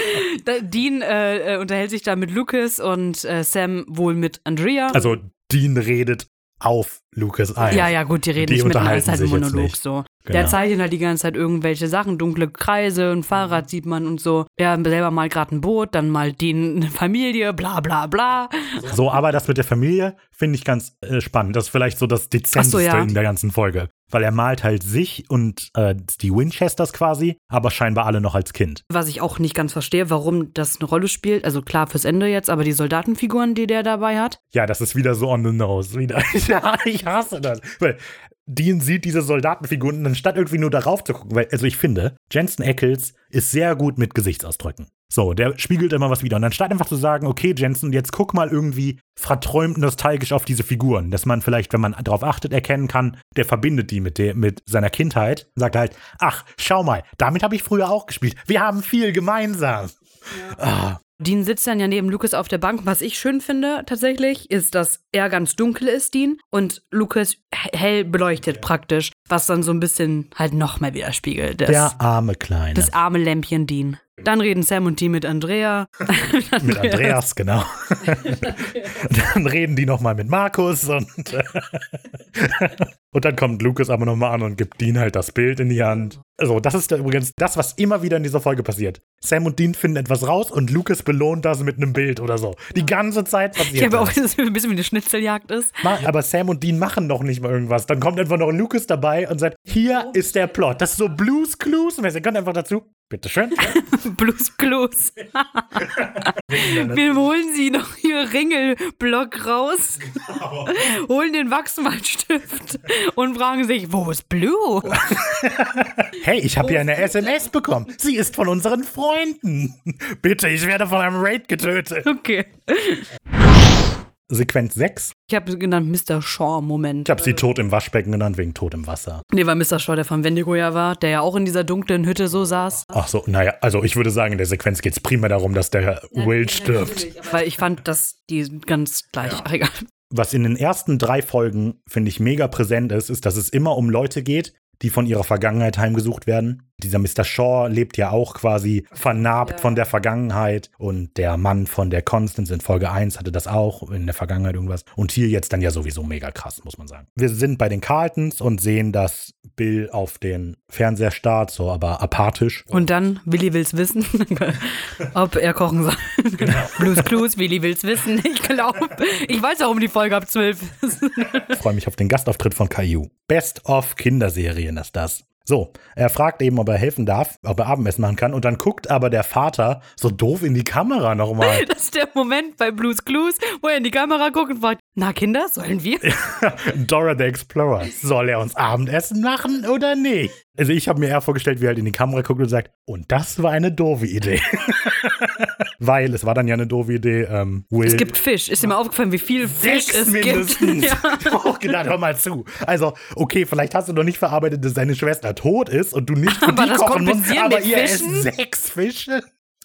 Dean äh, äh, unterhält sich da mit Lucas und äh, Sam wohl mit Andrea. Also Dean redet auf Lucas ein. Ja, ja, gut, die reden die nicht miteinander, ist halt ein Monolog so. Genau. Der zeichnet halt die ganze Zeit irgendwelche Sachen, dunkle Kreise, ein Fahrrad sieht man und so. Er selber mal gerade ein Boot, dann mal die eine Familie, bla bla bla. So, aber das mit der Familie finde ich ganz äh, spannend. Das ist vielleicht so das Dezenteste so, ja. in der ganzen Folge. Weil er malt halt sich und äh, die Winchesters quasi, aber scheinbar alle noch als Kind. Was ich auch nicht ganz verstehe, warum das eine Rolle spielt. Also klar fürs Ende jetzt, aber die Soldatenfiguren, die der dabei hat. Ja, das ist wieder so on the nose. Wieder. ja, ich hasse das. Weil Dean sieht diese Soldatenfiguren, anstatt irgendwie nur darauf zu gucken, weil, also ich finde, Jensen Eccles ist sehr gut mit Gesichtsausdrücken. So, der spiegelt immer was wieder. Und anstatt einfach zu sagen, okay, Jensen, jetzt guck mal irgendwie verträumt nostalgisch auf diese Figuren, dass man vielleicht, wenn man darauf achtet, erkennen kann, der verbindet die mit, der, mit seiner Kindheit, sagt halt, ach, schau mal, damit habe ich früher auch gespielt. Wir haben viel gemeinsam. Ja. Ah, Dean sitzt dann ja neben Lucas auf der Bank. Was ich schön finde tatsächlich, ist, dass er ganz dunkel ist, Dean, und Lucas hell beleuchtet praktisch, was dann so ein bisschen halt nochmal widerspiegelt. Das, der arme Kleine. Das arme Lämpchen Dean. Dann reden Sam und die mit Andrea. mit Andreas, genau. dann reden die nochmal mit Markus und, und dann kommt Lucas aber nochmal an und gibt Dean halt das Bild in die Hand. So, das ist da übrigens das, was immer wieder in dieser Folge passiert. Sam und Dean finden etwas raus und Lucas belohnt das mit einem Bild oder so. Die ganze Zeit passiert Ich habe auch, dass es ein bisschen wie eine Schnitzeljagd ist. Aber Sam und Dean machen noch nicht mal irgendwas. Dann kommt einfach noch Lucas dabei und sagt, hier ist der Plot. Das ist so Blues Clues. Und wir können einfach dazu, Bitteschön. Blues Clues. Wir holen sie noch ihr Ringelblock raus, genau. holen den Wachsmalstift und fragen sich, wo ist Blue? hey, ich habe hier eine SMS bekommen. Sie ist von unseren Freunden. Bitte, ich werde von einem Raid getötet. Okay. Sequenz 6. Ich habe genannt Mr. Shaw-Moment. Ich habe sie tot im Waschbecken genannt, wegen tot im Wasser. Nee, weil Mr. Shaw der von Wendigo ja war, der ja auch in dieser dunklen Hütte so saß. Ach so, naja, also ich würde sagen, in der Sequenz geht es primär darum, dass der ja, Will stirbt. Weil ich fand, dass die ganz gleich. Ja. Was in den ersten drei Folgen, finde ich, mega präsent ist, ist, dass es immer um Leute geht, die von ihrer Vergangenheit heimgesucht werden. Dieser Mr. Shaw lebt ja auch quasi vernarbt ja. von der Vergangenheit und der Mann von der Constance in Folge 1 hatte das auch in der Vergangenheit irgendwas und hier jetzt dann ja sowieso mega krass, muss man sagen. Wir sind bei den Carltons und sehen, dass Bill auf den Fernseher starrt, so aber apathisch. Und dann, Willi will's wissen, ob er kochen soll. Genau. Blues Clues, Willi will's wissen. Ich glaube, ich weiß auch um die Folge ab 12 ist. Ich freue mich auf den Gastauftritt von Caillou. Best of Kinderserien ist das. So, er fragt eben, ob er helfen darf, ob er Abendessen machen kann. Und dann guckt aber der Vater so doof in die Kamera nochmal. Das ist der Moment bei Blues Clues, wo er in die Kamera guckt und fragt, na Kinder, sollen wir? Dora the Explorer, soll er uns Abendessen machen oder nicht? Also ich habe mir eher vorgestellt, wie er halt in die Kamera guckt und sagt, und das war eine doofe Idee. Weil es war dann ja eine doofe Idee. Ähm, Will es gibt Fisch. Ist dir mal aufgefallen, wie viel Fisch es mindestens. gibt? ja. Ich habe auch gedacht, hör mal zu. Also, okay, vielleicht hast du noch nicht verarbeitet, dass deine Schwester tot ist und du nicht für aber die kochen musst, aber ihr esst sechs Fische.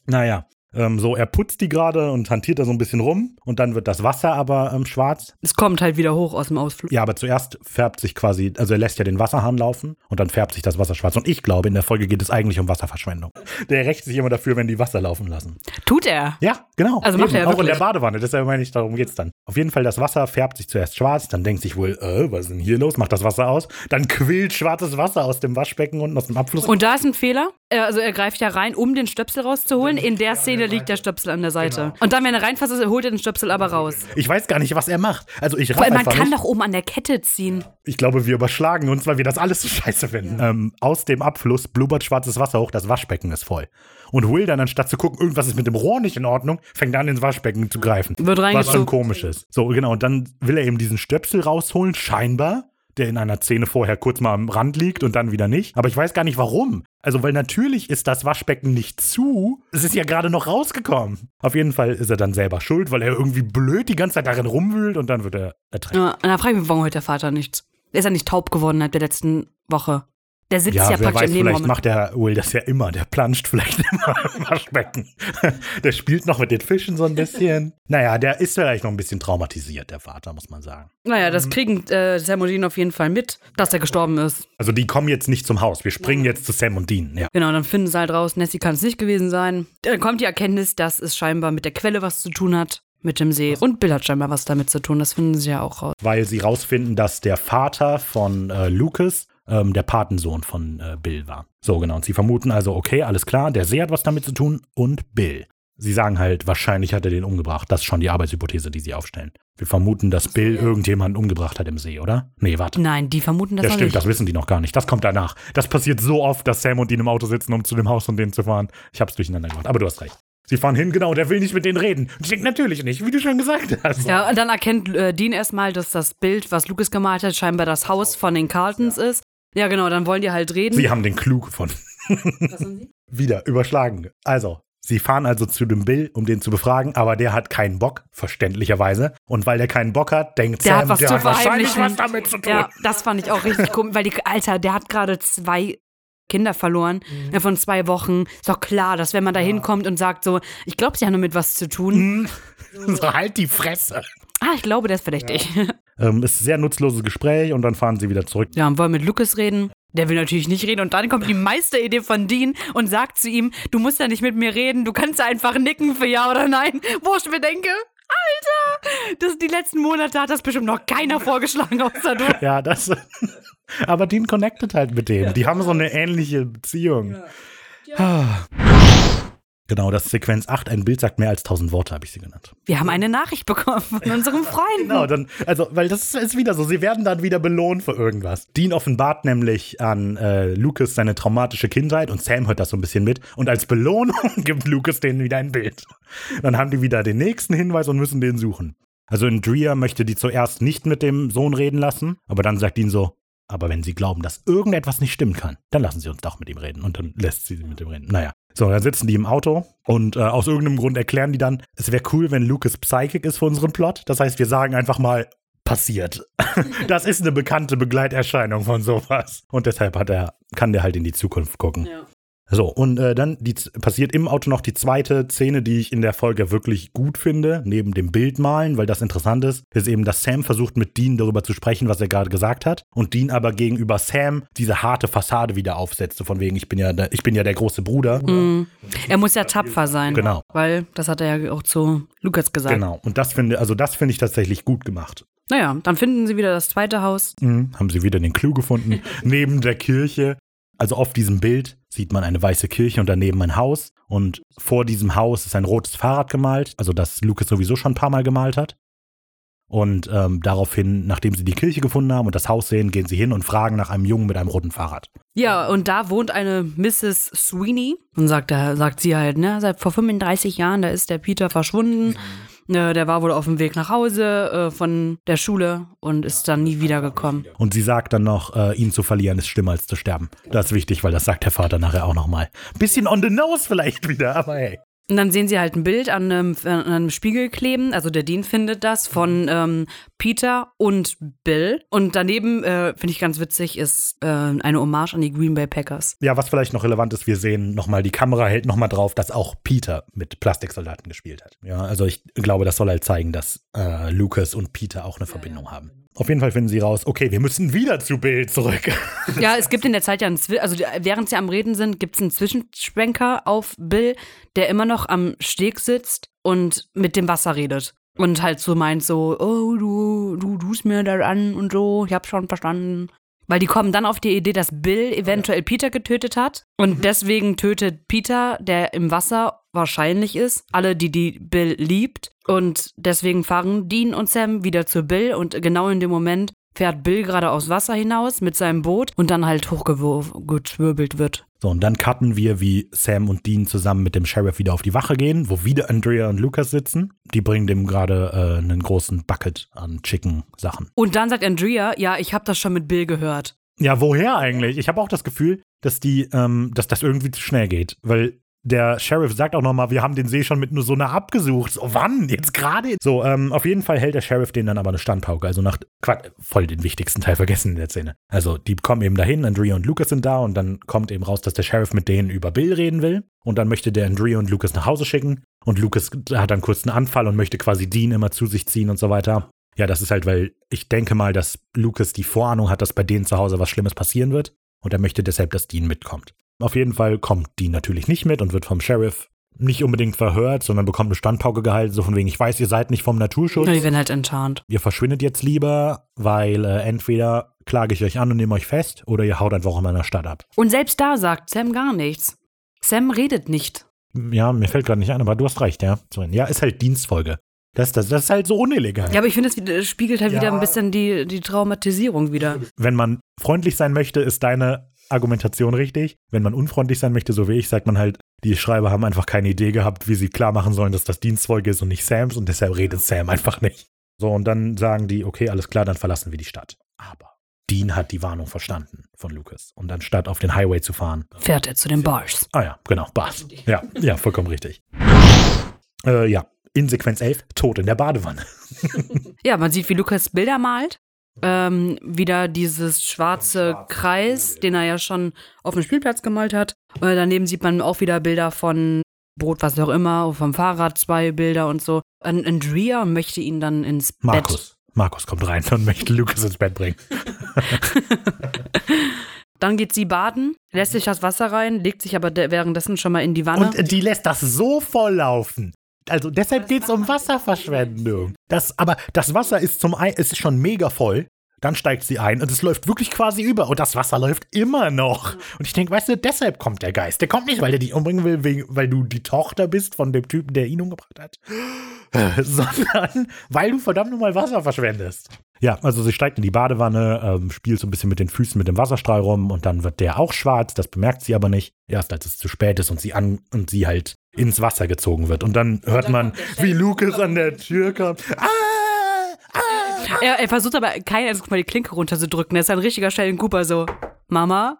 Naja, ähm, so, er putzt die gerade und hantiert da so ein bisschen rum und dann wird das Wasser aber ähm, schwarz. Es kommt halt wieder hoch aus dem Ausflug. Ja, aber zuerst färbt sich quasi, also er lässt ja den Wasserhahn laufen und dann färbt sich das Wasser schwarz. Und ich glaube, in der Folge geht es eigentlich um Wasserverschwendung. Der rächt sich immer dafür, wenn die Wasser laufen lassen. Tut er? Ja, genau. Also macht Eben, er Auch wirklich. in der Badewanne, deshalb meine ich, darum geht's dann. Auf jeden Fall, das Wasser färbt sich zuerst schwarz, dann denkt sich wohl, äh, was ist denn hier los? Macht das Wasser aus. Dann quillt schwarzes Wasser aus dem Waschbecken unten aus dem Abfluss. Und da ist ein Fehler. Also er greift ja rein, um den Stöpsel rauszuholen. In der Szene liegt der Stöpsel an der Seite. Genau. Und dann, wenn er reinfasst, holt er den Stöpsel aber raus. Ich weiß gar nicht, was er macht. Also ich Weil man kann nicht. doch oben an der Kette ziehen. Ich glaube, wir überschlagen uns, weil wir das alles so scheiße finden. Ähm, aus dem Abfluss blubbert schwarzes Wasser hoch, das Waschbecken ist voll. Und Will dann, anstatt zu gucken, irgendwas ist mit dem Rohr nicht in Ordnung, fängt an, ins Waschbecken zu greifen. Wird was schon komisch ist. So, genau. Und dann will er eben diesen Stöpsel rausholen, scheinbar der in einer Szene vorher kurz mal am Rand liegt und dann wieder nicht. Aber ich weiß gar nicht warum. Also, weil natürlich ist das Waschbecken nicht zu. Es ist ja gerade noch rausgekommen. Auf jeden Fall ist er dann selber schuld, weil er irgendwie blöd die ganze Zeit darin rumwühlt und dann wird er ertränkt. Ja, dann frage ich mich, warum hört der Vater nichts? Er ist ja nicht taub geworden innerhalb der letzten Woche. Der sitzt ja, ja wer praktisch weiß, im vielleicht Nebenraum. macht der Will das ja immer. Der planscht vielleicht immer im Waschbecken. der spielt noch mit den Fischen so ein bisschen. Naja, der ist vielleicht noch ein bisschen traumatisiert, der Vater, muss man sagen. Naja, das kriegen äh, Sam und Dean auf jeden Fall mit, dass er gestorben ist. Also die kommen jetzt nicht zum Haus. Wir springen jetzt zu Sam und Dean. Ja. Genau, dann finden sie halt raus, Nessie kann es nicht gewesen sein. Dann kommt die Erkenntnis, dass es scheinbar mit der Quelle was zu tun hat, mit dem See. Und Bill hat scheinbar was damit zu tun, das finden sie ja auch raus. Weil sie rausfinden, dass der Vater von äh, Lucas ähm, der Patensohn von äh, Bill war. So, genau. Und sie vermuten also, okay, alles klar, der See hat was damit zu tun und Bill. Sie sagen halt, wahrscheinlich hat er den umgebracht. Das ist schon die Arbeitshypothese, die sie aufstellen. Wir vermuten, dass Bill irgendjemanden umgebracht hat im See, oder? Nee, warte. Nein, die vermuten das Ja, stimmt, nicht. das wissen die noch gar nicht. Das kommt danach. Das passiert so oft, dass Sam und Dean im Auto sitzen, um zu dem Haus und denen zu fahren. Ich hab's durcheinander gemacht, aber du hast recht. Sie fahren hin, genau, der will nicht mit denen reden. Ich denke, natürlich nicht, wie du schon gesagt hast. Ja, und dann erkennt äh, Dean erstmal, dass das Bild, was Lucas gemalt hat, scheinbar das Haus von den Carltons ist. Ja, genau, dann wollen die halt reden. Sie haben den Clou gefunden. Was haben sie? Wieder überschlagen. Also, sie fahren also zu dem Bill, um den zu befragen, aber der hat keinen Bock, verständlicherweise. Und weil der keinen Bock hat, denkt Der Sam, hat was der zu hat wahrscheinlich was damit zu tun. Ja, das fand ich auch richtig komisch, weil die, Alter, der hat gerade zwei Kinder verloren Mhm. von zwei Wochen. Ist doch klar, dass wenn man da hinkommt und sagt so, ich glaube, sie haben damit was zu tun. Mhm. So, halt die Fresse. Ah, ich glaube, der ist verdächtig. Ja. Ähm, ist ein sehr nutzloses Gespräch und dann fahren sie wieder zurück. und wollen mit Lucas reden. Der will natürlich nicht reden und dann kommt die Meisteridee von Dean und sagt zu ihm, du musst ja nicht mit mir reden, du kannst einfach nicken für ja oder nein. Wo ich mir denke, Alter, das, die letzten Monate hat das bestimmt noch keiner vorgeschlagen, außer du. Ja, das. aber Dean connectet halt mit denen. Die haben so eine ähnliche Beziehung. Ah. Genau, das ist Sequenz 8. Ein Bild sagt mehr als 1000 Worte, habe ich sie genannt. Wir haben eine Nachricht bekommen von unserem Freund. Genau, dann, also, weil das ist, wieder so, sie werden dann wieder belohnt für irgendwas. Dean offenbart nämlich an äh, Lucas seine traumatische Kindheit und Sam hört das so ein bisschen mit. Und als Belohnung gibt Lucas denen wieder ein Bild. Dann haben die wieder den nächsten Hinweis und müssen den suchen. Also Andrea möchte die zuerst nicht mit dem Sohn reden lassen, aber dann sagt Dean so, aber wenn sie glauben, dass irgendetwas nicht stimmen kann, dann lassen sie uns doch mit ihm reden. Und dann lässt sie mit ihm reden. Naja. So, dann sitzen die im Auto und äh, aus irgendeinem Grund erklären die dann, es wäre cool, wenn Lucas Psychic ist für unseren Plot. Das heißt, wir sagen einfach mal, passiert. das ist eine bekannte Begleiterscheinung von sowas. Und deshalb hat er, kann der halt in die Zukunft gucken. Ja. So, und äh, dann die, passiert im Auto noch die zweite Szene, die ich in der Folge wirklich gut finde, neben dem Bildmalen, weil das interessant ist, ist eben, dass Sam versucht mit Dean darüber zu sprechen, was er gerade gesagt hat, und Dean aber gegenüber Sam diese harte Fassade wieder aufsetzt, so von wegen, ich bin ja der, ich bin ja der große Bruder. Mhm. Er muss ja tapfer sein. Genau. Weil, das hat er ja auch zu Lukas gesagt. Genau. Und das finde, also das finde ich tatsächlich gut gemacht. Naja, dann finden sie wieder das zweite Haus. Mhm. Haben sie wieder den Clou gefunden. neben der Kirche. Also auf diesem Bild sieht man eine weiße Kirche und daneben ein Haus. Und vor diesem Haus ist ein rotes Fahrrad gemalt, also das Lucas sowieso schon ein paar Mal gemalt hat. Und ähm, daraufhin, nachdem sie die Kirche gefunden haben und das Haus sehen, gehen sie hin und fragen nach einem Jungen mit einem roten Fahrrad. Ja, und da wohnt eine Mrs. Sweeney. Und sagt, er, sagt sie halt, ne, seit vor 35 Jahren, da ist der Peter verschwunden. Äh, der war wohl auf dem Weg nach Hause äh, von der Schule und ist dann nie wiedergekommen. Und sie sagt dann noch, äh, ihn zu verlieren ist schlimmer als zu sterben. Das ist wichtig, weil das sagt der Vater nachher auch nochmal. Bisschen on the nose vielleicht wieder, aber hey. Und dann sehen sie halt ein Bild an einem, an einem Spiegel kleben. Also der Dean findet das von ähm, Peter und Bill. Und daneben, äh, finde ich ganz witzig, ist äh, eine Hommage an die Green Bay Packers. Ja, was vielleicht noch relevant ist, wir sehen nochmal, die Kamera hält nochmal drauf, dass auch Peter mit Plastiksoldaten gespielt hat. Ja, also ich glaube, das soll halt zeigen, dass äh, Lucas und Peter auch eine Verbindung haben. Auf jeden Fall finden sie raus, okay, wir müssen wieder zu Bill zurück. Ja, es gibt in der Zeit ja einen, Zwi also während sie am Reden sind, gibt es einen Zwischenschwenker auf Bill, der immer noch am Steg sitzt und mit dem Wasser redet. Und halt so meint so, oh, du, du tust mir da an und so, ich hab schon verstanden. Weil die kommen dann auf die Idee, dass Bill eventuell Peter getötet hat. Und deswegen tötet Peter, der im Wasser wahrscheinlich ist, alle, die die Bill liebt. Und deswegen fahren Dean und Sam wieder zu Bill. Und genau in dem Moment fährt Bill gerade aus Wasser hinaus mit seinem Boot und dann halt hochgewirbelt wird. So, und dann cutten wir, wie Sam und Dean zusammen mit dem Sheriff wieder auf die Wache gehen, wo wieder Andrea und Lucas sitzen. Die bringen dem gerade äh, einen großen Bucket an Chicken-Sachen. Und dann sagt Andrea, ja, ich habe das schon mit Bill gehört. Ja, woher eigentlich? Ich habe auch das Gefühl, dass die, ähm, dass das irgendwie zu schnell geht. Weil der Sheriff sagt auch nochmal, wir haben den See schon mit nur so einer abgesucht. So, wann? Jetzt gerade? So, ähm, auf jeden Fall hält der Sheriff den dann aber eine Standpauke. Also nach, Quatsch, voll den wichtigsten Teil vergessen in der Szene. Also, die kommen eben dahin, Andrea und Lucas sind da und dann kommt eben raus, dass der Sheriff mit denen über Bill reden will. Und dann möchte der Andrea und Lucas nach Hause schicken. Und Lucas hat dann kurz einen Anfall und möchte quasi Dean immer zu sich ziehen und so weiter. Ja, das ist halt, weil ich denke mal, dass Lucas die Vorahnung hat, dass bei denen zu Hause was Schlimmes passieren wird. Und er möchte deshalb, dass Dean mitkommt. Auf jeden Fall kommt Dean natürlich nicht mit und wird vom Sheriff nicht unbedingt verhört, sondern bekommt eine Standpauke gehalten, so von wegen, ich weiß, ihr seid nicht vom Naturschutz. Ja, die werden halt enttarnt. Ihr verschwindet jetzt lieber, weil äh, entweder klage ich euch an und nehme euch fest oder ihr haut einfach in meiner Stadt ab. Und selbst da sagt Sam gar nichts. Sam redet nicht. Ja, mir fällt gerade nicht ein, aber du hast recht, ja. Ja, ist halt Dienstfolge. Das, das, das ist halt so unillegal. Ja, aber ich finde, es spiegelt halt Ja. wieder ein bisschen die, die Traumatisierung wieder. Wenn man freundlich sein möchte, ist deine Argumentation richtig. Wenn man unfreundlich sein möchte, so wie ich, sagt man halt, die Schreiber haben einfach keine Idee gehabt, wie sie klar machen sollen, dass das Dienstfolge ist und nicht Sams und deshalb redet Sam einfach nicht. So, und dann sagen die, okay, alles klar, dann verlassen wir die Stadt. Aber Dean hat die Warnung verstanden von Lucas. Und anstatt auf den Highway zu fahren, Fährt er zu den Bars. Ah ja, genau, Bars. Ja, ja, vollkommen richtig. Äh, ja, in Sequenz 11, Tod in der Badewanne. Ja, man sieht, wie Lukas Bilder malt. Ähm, wieder dieses schwarze Kreis, den er ja schon auf dem Spielplatz gemalt hat. Äh, daneben sieht man auch wieder Bilder von Brot, was auch immer, vom Fahrrad zwei Bilder und so. An Andrea möchte ihn dann ins Bett. Markus. Markus kommt rein und möchte Lucas ins Bett bringen. Dann geht sie baden, lässt sich das Wasser rein, legt sich aber de- währenddessen schon mal in die Wanne. Und die lässt das so voll laufen. Also deshalb geht es um Wasserverschwendung. Das, aber das Wasser ist zum ein, ist schon mega voll. Dann steigt sie ein und es läuft wirklich quasi über und das Wasser läuft immer noch. Und ich denke, weißt du, deshalb kommt der Geist. Der kommt nicht, weil der dich umbringen will, wegen, weil du die Tochter bist von dem Typen, der ihn umgebracht hat, sondern weil du verdammt nochmal Wasser verschwendest. Ja, also sie steigt in die Badewanne, ähm, spielt so ein bisschen mit den Füßen mit dem Wasserstrahl rum und dann wird der auch schwarz. Das bemerkt sie aber nicht. Erst als es zu spät ist und sie an und sie halt ins Wasser gezogen wird. Und dann hört man, wie Lucas an der Tür kommt. Ah! Ah! er, er versucht aber kein einziges Mal die Klinke runterzudrücken. Er ist ein richtiger Sheldon Cooper so, Mama,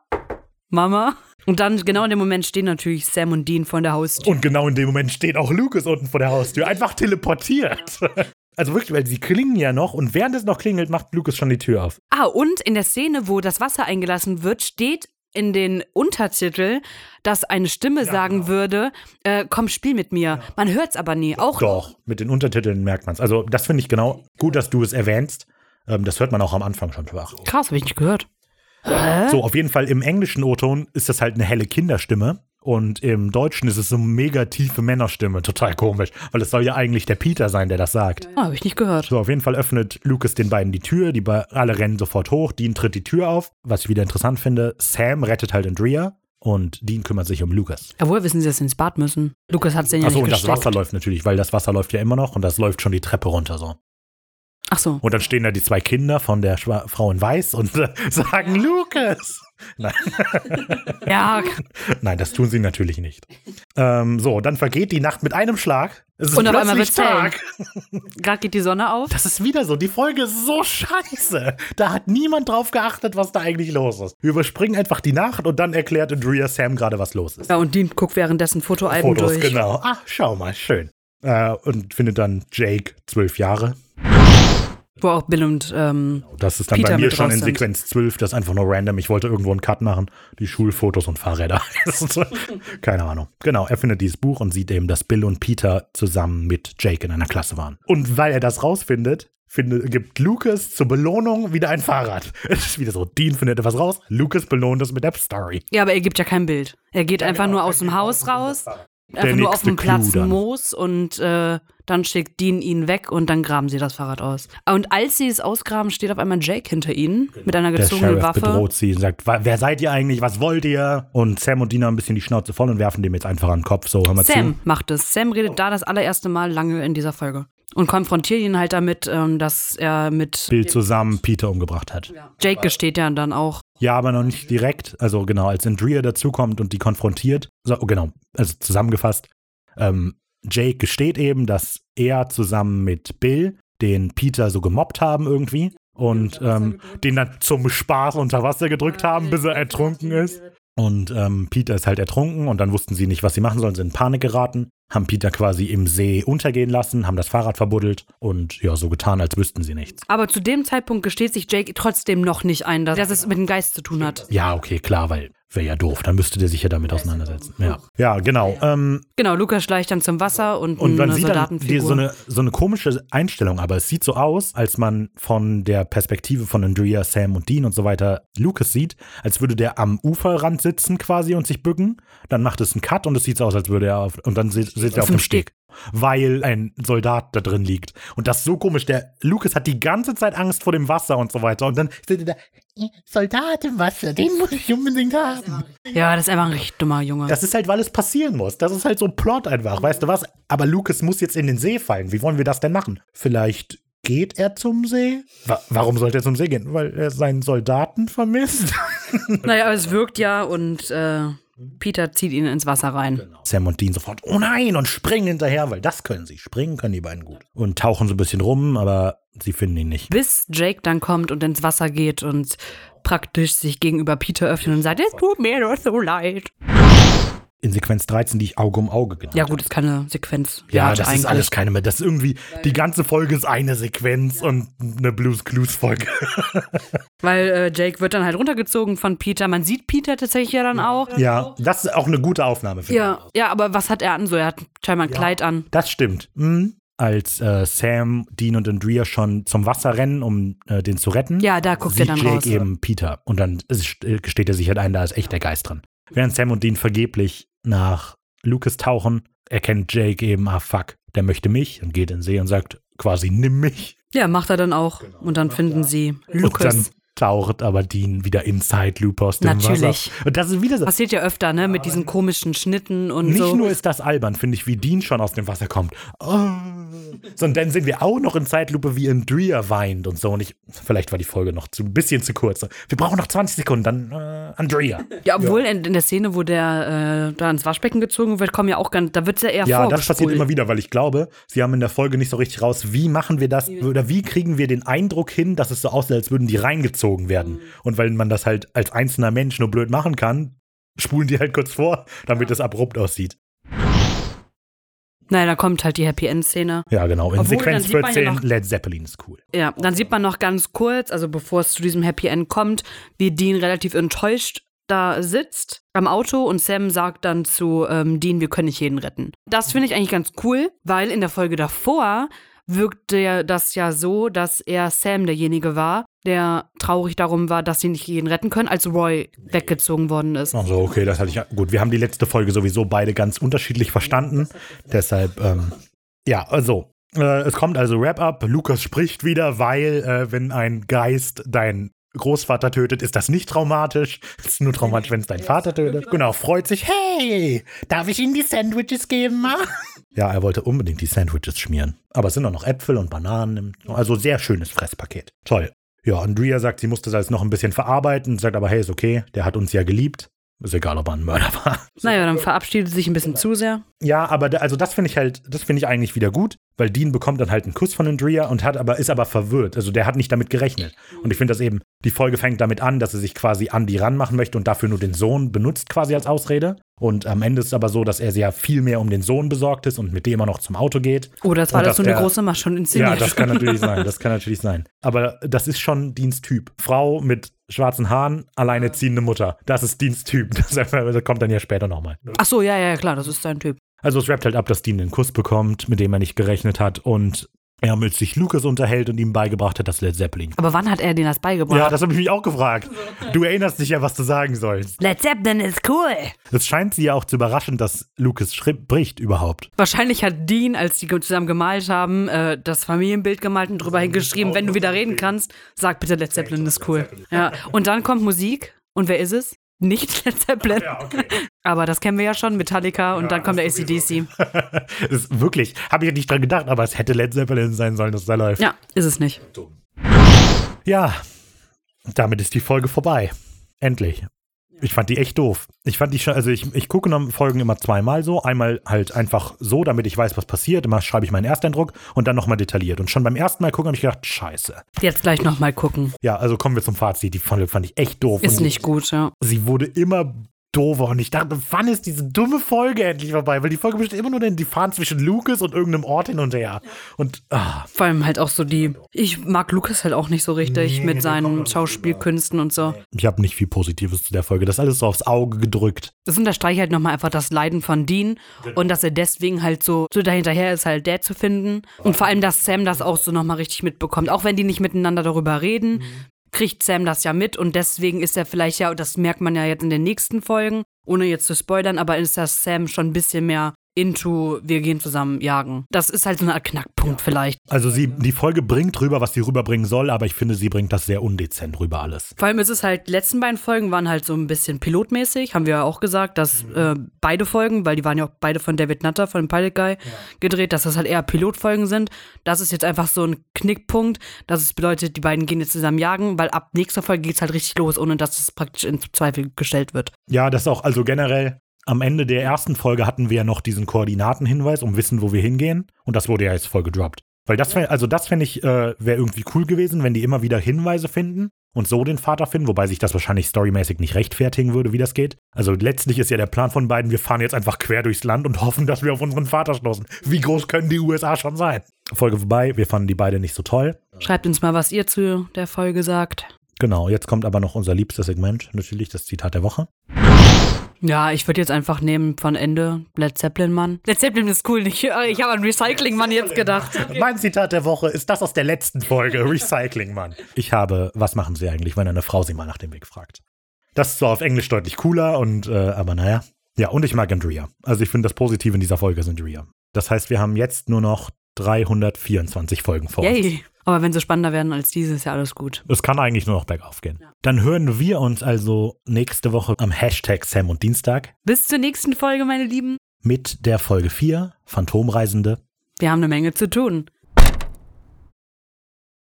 Mama. Und dann genau in dem Moment stehen natürlich Sam und Dean vor der Haustür. Und genau in dem Moment steht auch Lucas unten vor der Haustür, einfach teleportiert. Also wirklich, weil sie klingen ja noch und während es noch klingelt, macht Lucas schon die Tür auf. Ah, und in der Szene, wo das Wasser eingelassen wird, steht in den Untertitel, dass eine Stimme sagen würde, äh, komm, spiel mit mir. Man hört's aber nie. Auch Doch, mit den Untertiteln merkt man es. Also das finde ich genau gut, dass du es erwähnst. Ähm, das hört man auch am Anfang schon schwach. krass, habe ich nicht gehört. So, auf jeden Fall im englischen O-Ton ist das halt eine helle Kinderstimme. Und im Deutschen ist es so eine mega tiefe Männerstimme. Total komisch. Weil es soll ja eigentlich der Peter sein, der das sagt. Ah, habe ich nicht gehört. So, auf jeden Fall öffnet Lucas den beiden die Tür. Die alle rennen sofort hoch. Dean tritt die Tür auf. Was ich wieder interessant finde, Sam rettet halt Andrea. Und Dean kümmert sich um Lucas. Ja, woher wissen sie, dass sie ins Bad müssen? Lukas hat sie ja Achso, nicht und das gesteckt. Wasser läuft natürlich, weil das Wasser läuft ja immer noch und das läuft schon die Treppe runter so. Ach so. Und dann stehen da die zwei Kinder von der Schwa Frau in Weiß und äh, sagen Lucas. Nein. Ja, Nein, das tun sie natürlich nicht. Ähm, so, dann vergeht die Nacht mit einem Schlag. Es ist Und auf einmal hell. Tag. gerade geht die Sonne auf. Das ist wieder so. Die Folge ist so scheiße. Da hat niemand drauf geachtet, was da eigentlich los ist. Wir überspringen einfach die Nacht und dann erklärt Andrea Sam gerade, was los ist. Ja, und Dean guckt währenddessen Fotoalben Fotos, durch. genau. Ach, schau mal, schön. Äh, und findet dann Jake, zwölf Jahre. Wo auch Bill und ähm, Das ist dann Peter bei mir schon in. Sequenz 12, das ist einfach nur random. Ich wollte irgendwo einen Cut machen, die Schulfotos und Fahrräder. Keine Ahnung. Genau, er findet dieses Buch und sieht eben, dass Bill und Peter zusammen mit Jake in einer Klasse waren. Und weil er das rausfindet, findet, gibt Lucas zur Belohnung wieder ein Fahrrad. Es ist wieder so, Dean findet etwas raus, Lucas belohnt es mit der Story. Ja, aber er gibt ja kein Bild. Er geht einfach nur aus dem Haus raus, einfach nur auf dem Platz dann. Moos und äh, dann schickt Dean ihn weg und dann graben sie das Fahrrad aus. Und als sie es ausgraben, steht auf einmal Jake hinter ihnen mit einer Der gezogenen Sheriff Waffe. bedroht sie und sagt, "Wa- wer seid ihr eigentlich, was wollt ihr? Und Sam und Dina haben ein bisschen die Schnauze voll und werfen dem jetzt einfach an den Kopf, so, hör mal Sam zu. macht es. Sam redet da das allererste Mal lange in dieser Folge. Und konfrontiert ihn halt damit, ähm, dass er mit Bill zusammen Peter umgebracht hat. Jake gesteht ja dann auch. Ja, aber noch nicht direkt. Also genau, als Andrea dazukommt und die konfrontiert, so, oh, genau, also zusammengefasst, ähm, Jake gesteht eben, dass er zusammen mit Bill den Peter so gemobbt haben irgendwie und ähm, den dann zum Spaß unter Wasser gedrückt haben, bis er ertrunken ist. Und ähm, Peter ist halt ertrunken und dann wussten sie nicht, was sie machen sollen, sind in Panik geraten, haben Peter quasi im See untergehen lassen, haben das Fahrrad verbuddelt und ja, so getan, als wüssten sie nichts. Aber zu dem Zeitpunkt gesteht sich Jake trotzdem noch nicht ein, dass, dass es mit dem Geist zu tun hat. Ja, okay, klar, weil wäre ja doof. Dann müsste der sich ja damit auseinandersetzen. Ja, ja genau. Ähm, Genau, Lukas schleicht dann zum Wasser und, und man eine sieht dann die, so, eine, so eine komische Einstellung, aber es sieht so aus, als man von der Perspektive von Andrea, Sam und Dean und so weiter Lucas sieht, als würde der am Uferrand sitzen quasi und sich bücken. Dann macht es einen Cut und es sieht so aus, als würde er auf, und dann sitzt er auf dem dem Steg. Weil ein Soldat da drin liegt. Und das ist so komisch. Der Lucas hat die ganze Zeit Angst vor dem Wasser und so weiter. Und dann steht er da, Soldat im Wasser, den muss ich unbedingt haben. ja, das ist einfach ein richtig dummer Junge. Das ist halt, weil es passieren muss. Das ist halt so ein Plot einfach, weißt du was? Aber Lucas muss jetzt in den See fallen. Wie wollen wir das denn machen? Vielleicht geht er zum See? Wa warum sollte er zum See gehen? Weil er seinen Soldaten vermisst? naja, aber es wirkt ja und äh, Peter zieht ihn ins Wasser rein. Sam und Dean sofort, oh nein, und springen hinterher, weil das können sie. Springen können die beiden gut. Und tauchen so ein bisschen rum, aber sie finden ihn nicht. Bis Jake dann kommt und ins Wasser geht und praktisch sich gegenüber Peter öffnet und sagt, es tut mir doch so leid. In Sequenz 13, die ich Auge um Auge genannt Ja gut, ist keine Sequenz. Ja, das ist alles keine mehr. Das ist irgendwie, die ganze Folge ist eine Sequenz und eine Blues Clues Folge. Weil äh, Jake wird dann halt runtergezogen von Peter. Man sieht Peter tatsächlich ja dann auch. ja, das ist auch eine gute Aufnahme, finde Ja, ja, aber was hat er an? So, er hat scheinbar ein Kleid an. Das stimmt. Mhm. Als äh, Sam, Dean und Andrea schon zum Wasser rennen, um äh, den zu retten, Ja, da guckt sieht er dann Jake raus. eben Peter. Und dann ist- gesteht er sich halt ein, da ist echt der Geist drin. Während Sam und Dean vergeblich nach Lucas tauchen, erkennt Jake eben, ah fuck, der möchte mich und geht in den See und sagt quasi, nimm mich. Ja, macht er dann auch. Und dann finden sie Und dann Lucas. Taucht aber Dean wieder Inside Loop aus dem Natürlich. Wasser. Und das ist wieder so. Passiert ja öfter, ne? Mit diesen komischen Schnitten und Nicht so. nur ist das albern, finde ich, wie Dean schon aus dem Wasser kommt. Oh. Sondern dann sehen wir auch noch in Zeitlupe, wie Andrea weint und so. Und ich, vielleicht war die Folge noch zu, ein bisschen zu kurz. Wir brauchen noch 20 Sekunden, dann äh, Andrea. Ja, obwohl In, in der Szene, wo der äh, da ins Waschbecken gezogen wird, kommen ja auch ganz, da wird es ja eher Ja, das passiert immer wieder, weil ich glaube, sie haben in der Folge nicht so richtig raus, wie machen wir das oder wie kriegen wir den Eindruck hin, dass es so aussieht, als würden die reingezogen werden. Und weil man das halt als einzelner Mensch nur blöd machen kann, spulen die halt kurz vor, damit es abrupt aussieht. Naja, da kommt halt die Happy End-Szene. Ja, genau. In Obwohl, Sequenz dann sieht man ja 14, noch- Led Zeppelin ist cool. Ja, dann sieht man noch ganz kurz, also bevor es zu diesem Happy End kommt, wie Dean relativ enttäuscht da sitzt am Auto und Sam sagt dann zu ähm, Dean, wir können nicht jeden retten. Das finde ich eigentlich ganz cool, weil in der Folge davor wirkte das ja so, dass er Sam derjenige war, der traurig darum war, dass sie nicht jeden retten können, als Roy weggezogen worden ist. Also, okay, das hatte ich. Gut, wir haben die letzte Folge sowieso beide ganz unterschiedlich verstanden. Deshalb, ähm, ja, also. Äh, es kommt also Wrap-up. Lukas spricht wieder, weil, äh, wenn ein Geist dein Großvater tötet, ist das nicht traumatisch. Es ist nur traumatisch, wenn es dein Vater tötet. Genau, freut sich. Hey, darf ich Ihnen die Sandwiches geben, Ma? Ja, er wollte unbedingt die Sandwiches schmieren. Aber es sind auch noch Äpfel und Bananen. Also sehr schönes Fresspaket. Toll. Ja, Andrea sagt, sie musste das noch ein bisschen verarbeiten, sagt aber, hey, ist okay, der hat uns ja geliebt. Ist egal, ob er ein Mörder war. Naja, dann verabschiedet sie sich ein bisschen zu sehr. Ja, aber da, also das finde ich halt, das finde ich eigentlich wieder gut, weil Dean bekommt dann halt einen Kuss von Andrea und hat aber, ist aber verwirrt. Also der hat nicht damit gerechnet. Und ich finde das eben, die Folge fängt damit an, dass er sich quasi an die ranmachen möchte und dafür nur den Sohn benutzt quasi als Ausrede. Und am Ende ist es aber so, dass er sehr viel mehr um den Sohn besorgt ist und mit dem er noch zum Auto geht. Oder es war das so eine der- große Masche und inszeniert. Ja, das kann natürlich sein. Das kann natürlich sein. Aber das ist schon Deans Typ. Frau mit schwarzen Haaren, alleinerziehende Mutter. Das ist Deans Typ. Das, das kommt dann ja später nochmal. Ach so, ja, ja, klar, das ist sein Typ. Also es rappt halt ab, dass Dean den Kuss bekommt, mit dem er nicht gerechnet hat und er mit sich Lucas unterhält und ihm beigebracht hat, dass Led Zeppelin. Aber wann hat er denen das beigebracht? Ja, das habe ich mich auch gefragt. Du erinnerst dich ja, was du sagen sollst. Led Zeppelin ist cool. Es scheint sie ja auch zu überraschen, dass Lucas spricht überhaupt. Wahrscheinlich hat Dean, als die zusammen gemalt haben, äh, das Familienbild gemalt und drüber hingeschrieben, wenn du wieder reden kannst, sag bitte Led Zeppelin ist cool. Ja, und dann kommt Musik. Und wer ist es? Nicht Led Zeppelin. Aber das kennen wir ja schon, Metallica und dann kommt der ACDC. Ist wirklich, habe ich nicht dran gedacht, aber es hätte Led Zeppelin sein sollen, dass da läuft. Ja, ist es nicht. Ja, damit ist die Folge vorbei. Endlich. Ich fand die echt doof. Ich fand die schon, also ich, ich gucke Folgen immer zweimal so. Einmal halt einfach so, damit ich weiß, was passiert. Immer schreibe ich meinen Ersteindruck und dann nochmal detailliert. Und schon beim ersten Mal gucken habe ich gedacht, scheiße. Jetzt gleich nochmal gucken. Ja, also kommen wir zum Fazit. Die Folge fand ich echt doof. Ist Und nicht gut, ja. Sie wurde immer doof und ich dachte, wann ist diese dumme Folge endlich vorbei? Weil die Folge besteht immer nur denn, die fahren zwischen Lucas und irgendeinem Ort hin und her. Und ah. Vor allem halt auch so die, ich mag Lucas halt auch nicht so richtig Nee, mit seinen nicht Schauspielkünsten und so. Ich habe nicht viel Positives zu der Folge. Das ist alles so aufs Auge gedrückt. Das unterstreicht halt nochmal einfach das Leiden von Dean Genau. und dass er deswegen halt so, so dahinterher ist, halt Dad zu finden. Und vor allem, dass Sam das auch so nochmal richtig mitbekommt. Auch wenn die nicht miteinander darüber Mhm. Kriegt Sam das ja mit und deswegen ist er vielleicht ja, das merkt man ja jetzt in den nächsten Folgen, ohne jetzt zu spoilern, aber ist das Sam schon ein bisschen mehr into, wir gehen zusammen jagen. Das ist halt so eine Art Knackpunkt vielleicht. Also sie, die Folge bringt rüber, was sie rüberbringen soll, aber ich finde, sie bringt das sehr undezent rüber alles. Vor allem ist es halt, die letzten beiden Folgen waren halt so ein bisschen pilotmäßig, haben wir ja auch gesagt, dass Mhm. äh, beide Folgen, weil die waren ja auch beide von David Nutter, von dem Pilot Guy, gedreht, dass das halt eher Pilotfolgen sind. Das ist jetzt einfach so ein Knickpunkt, dass es bedeutet, die beiden gehen jetzt zusammen jagen, weil ab nächster Folge geht's halt richtig los, ohne dass es praktisch in Zweifel gestellt wird. Ja, das auch, also generell, am Ende der ersten Folge hatten wir ja noch diesen Koordinatenhinweis, um wissen, wo wir hingehen. Und das wurde ja jetzt voll gedroppt. Weil das, wär, also das fände ich, äh, wäre irgendwie cool gewesen, wenn die immer wieder Hinweise finden und so den Vater finden, wobei sich das wahrscheinlich storymäßig nicht rechtfertigen würde, wie das geht. Also letztlich ist ja der Plan von beiden, wir fahren jetzt einfach quer durchs Land und hoffen, dass wir auf unseren Vater stoßen. Wie groß können die USA schon sein? Folge vorbei, wir fanden die beide nicht so toll. Schreibt uns mal, was ihr zu der Folge sagt. Genau, jetzt kommt aber noch unser liebstes Segment, natürlich das Zitat der Woche. Ja, ich würde jetzt einfach nehmen von Ende Led Zeppelin Mann. Led Zeppelin ist cool, nicht? Ich habe an Recycling Mann jetzt gedacht. Mein Zitat der Woche ist das aus der letzten Folge, Recycling, Mann. Ich habe, was machen Sie eigentlich, wenn eine Frau Sie mal nach dem Weg fragt? Das ist zwar auf Englisch deutlich cooler, und, äh, aber naja. Ja, und ich mag Andrea. Also ich finde das Positive in dieser Folge ist Andrea. Das heißt, wir haben jetzt nur noch 324 Folgen vor uns. Aber wenn sie spannender werden als diese, ist ja alles gut. Es kann eigentlich nur noch bergauf gehen. Dann hören wir uns also nächste Woche am Hashtag Sam und Dienstag Bis zur nächsten Folge, meine Lieben. mit der Folge 4, Phantomreisende. Wir haben eine Menge zu tun.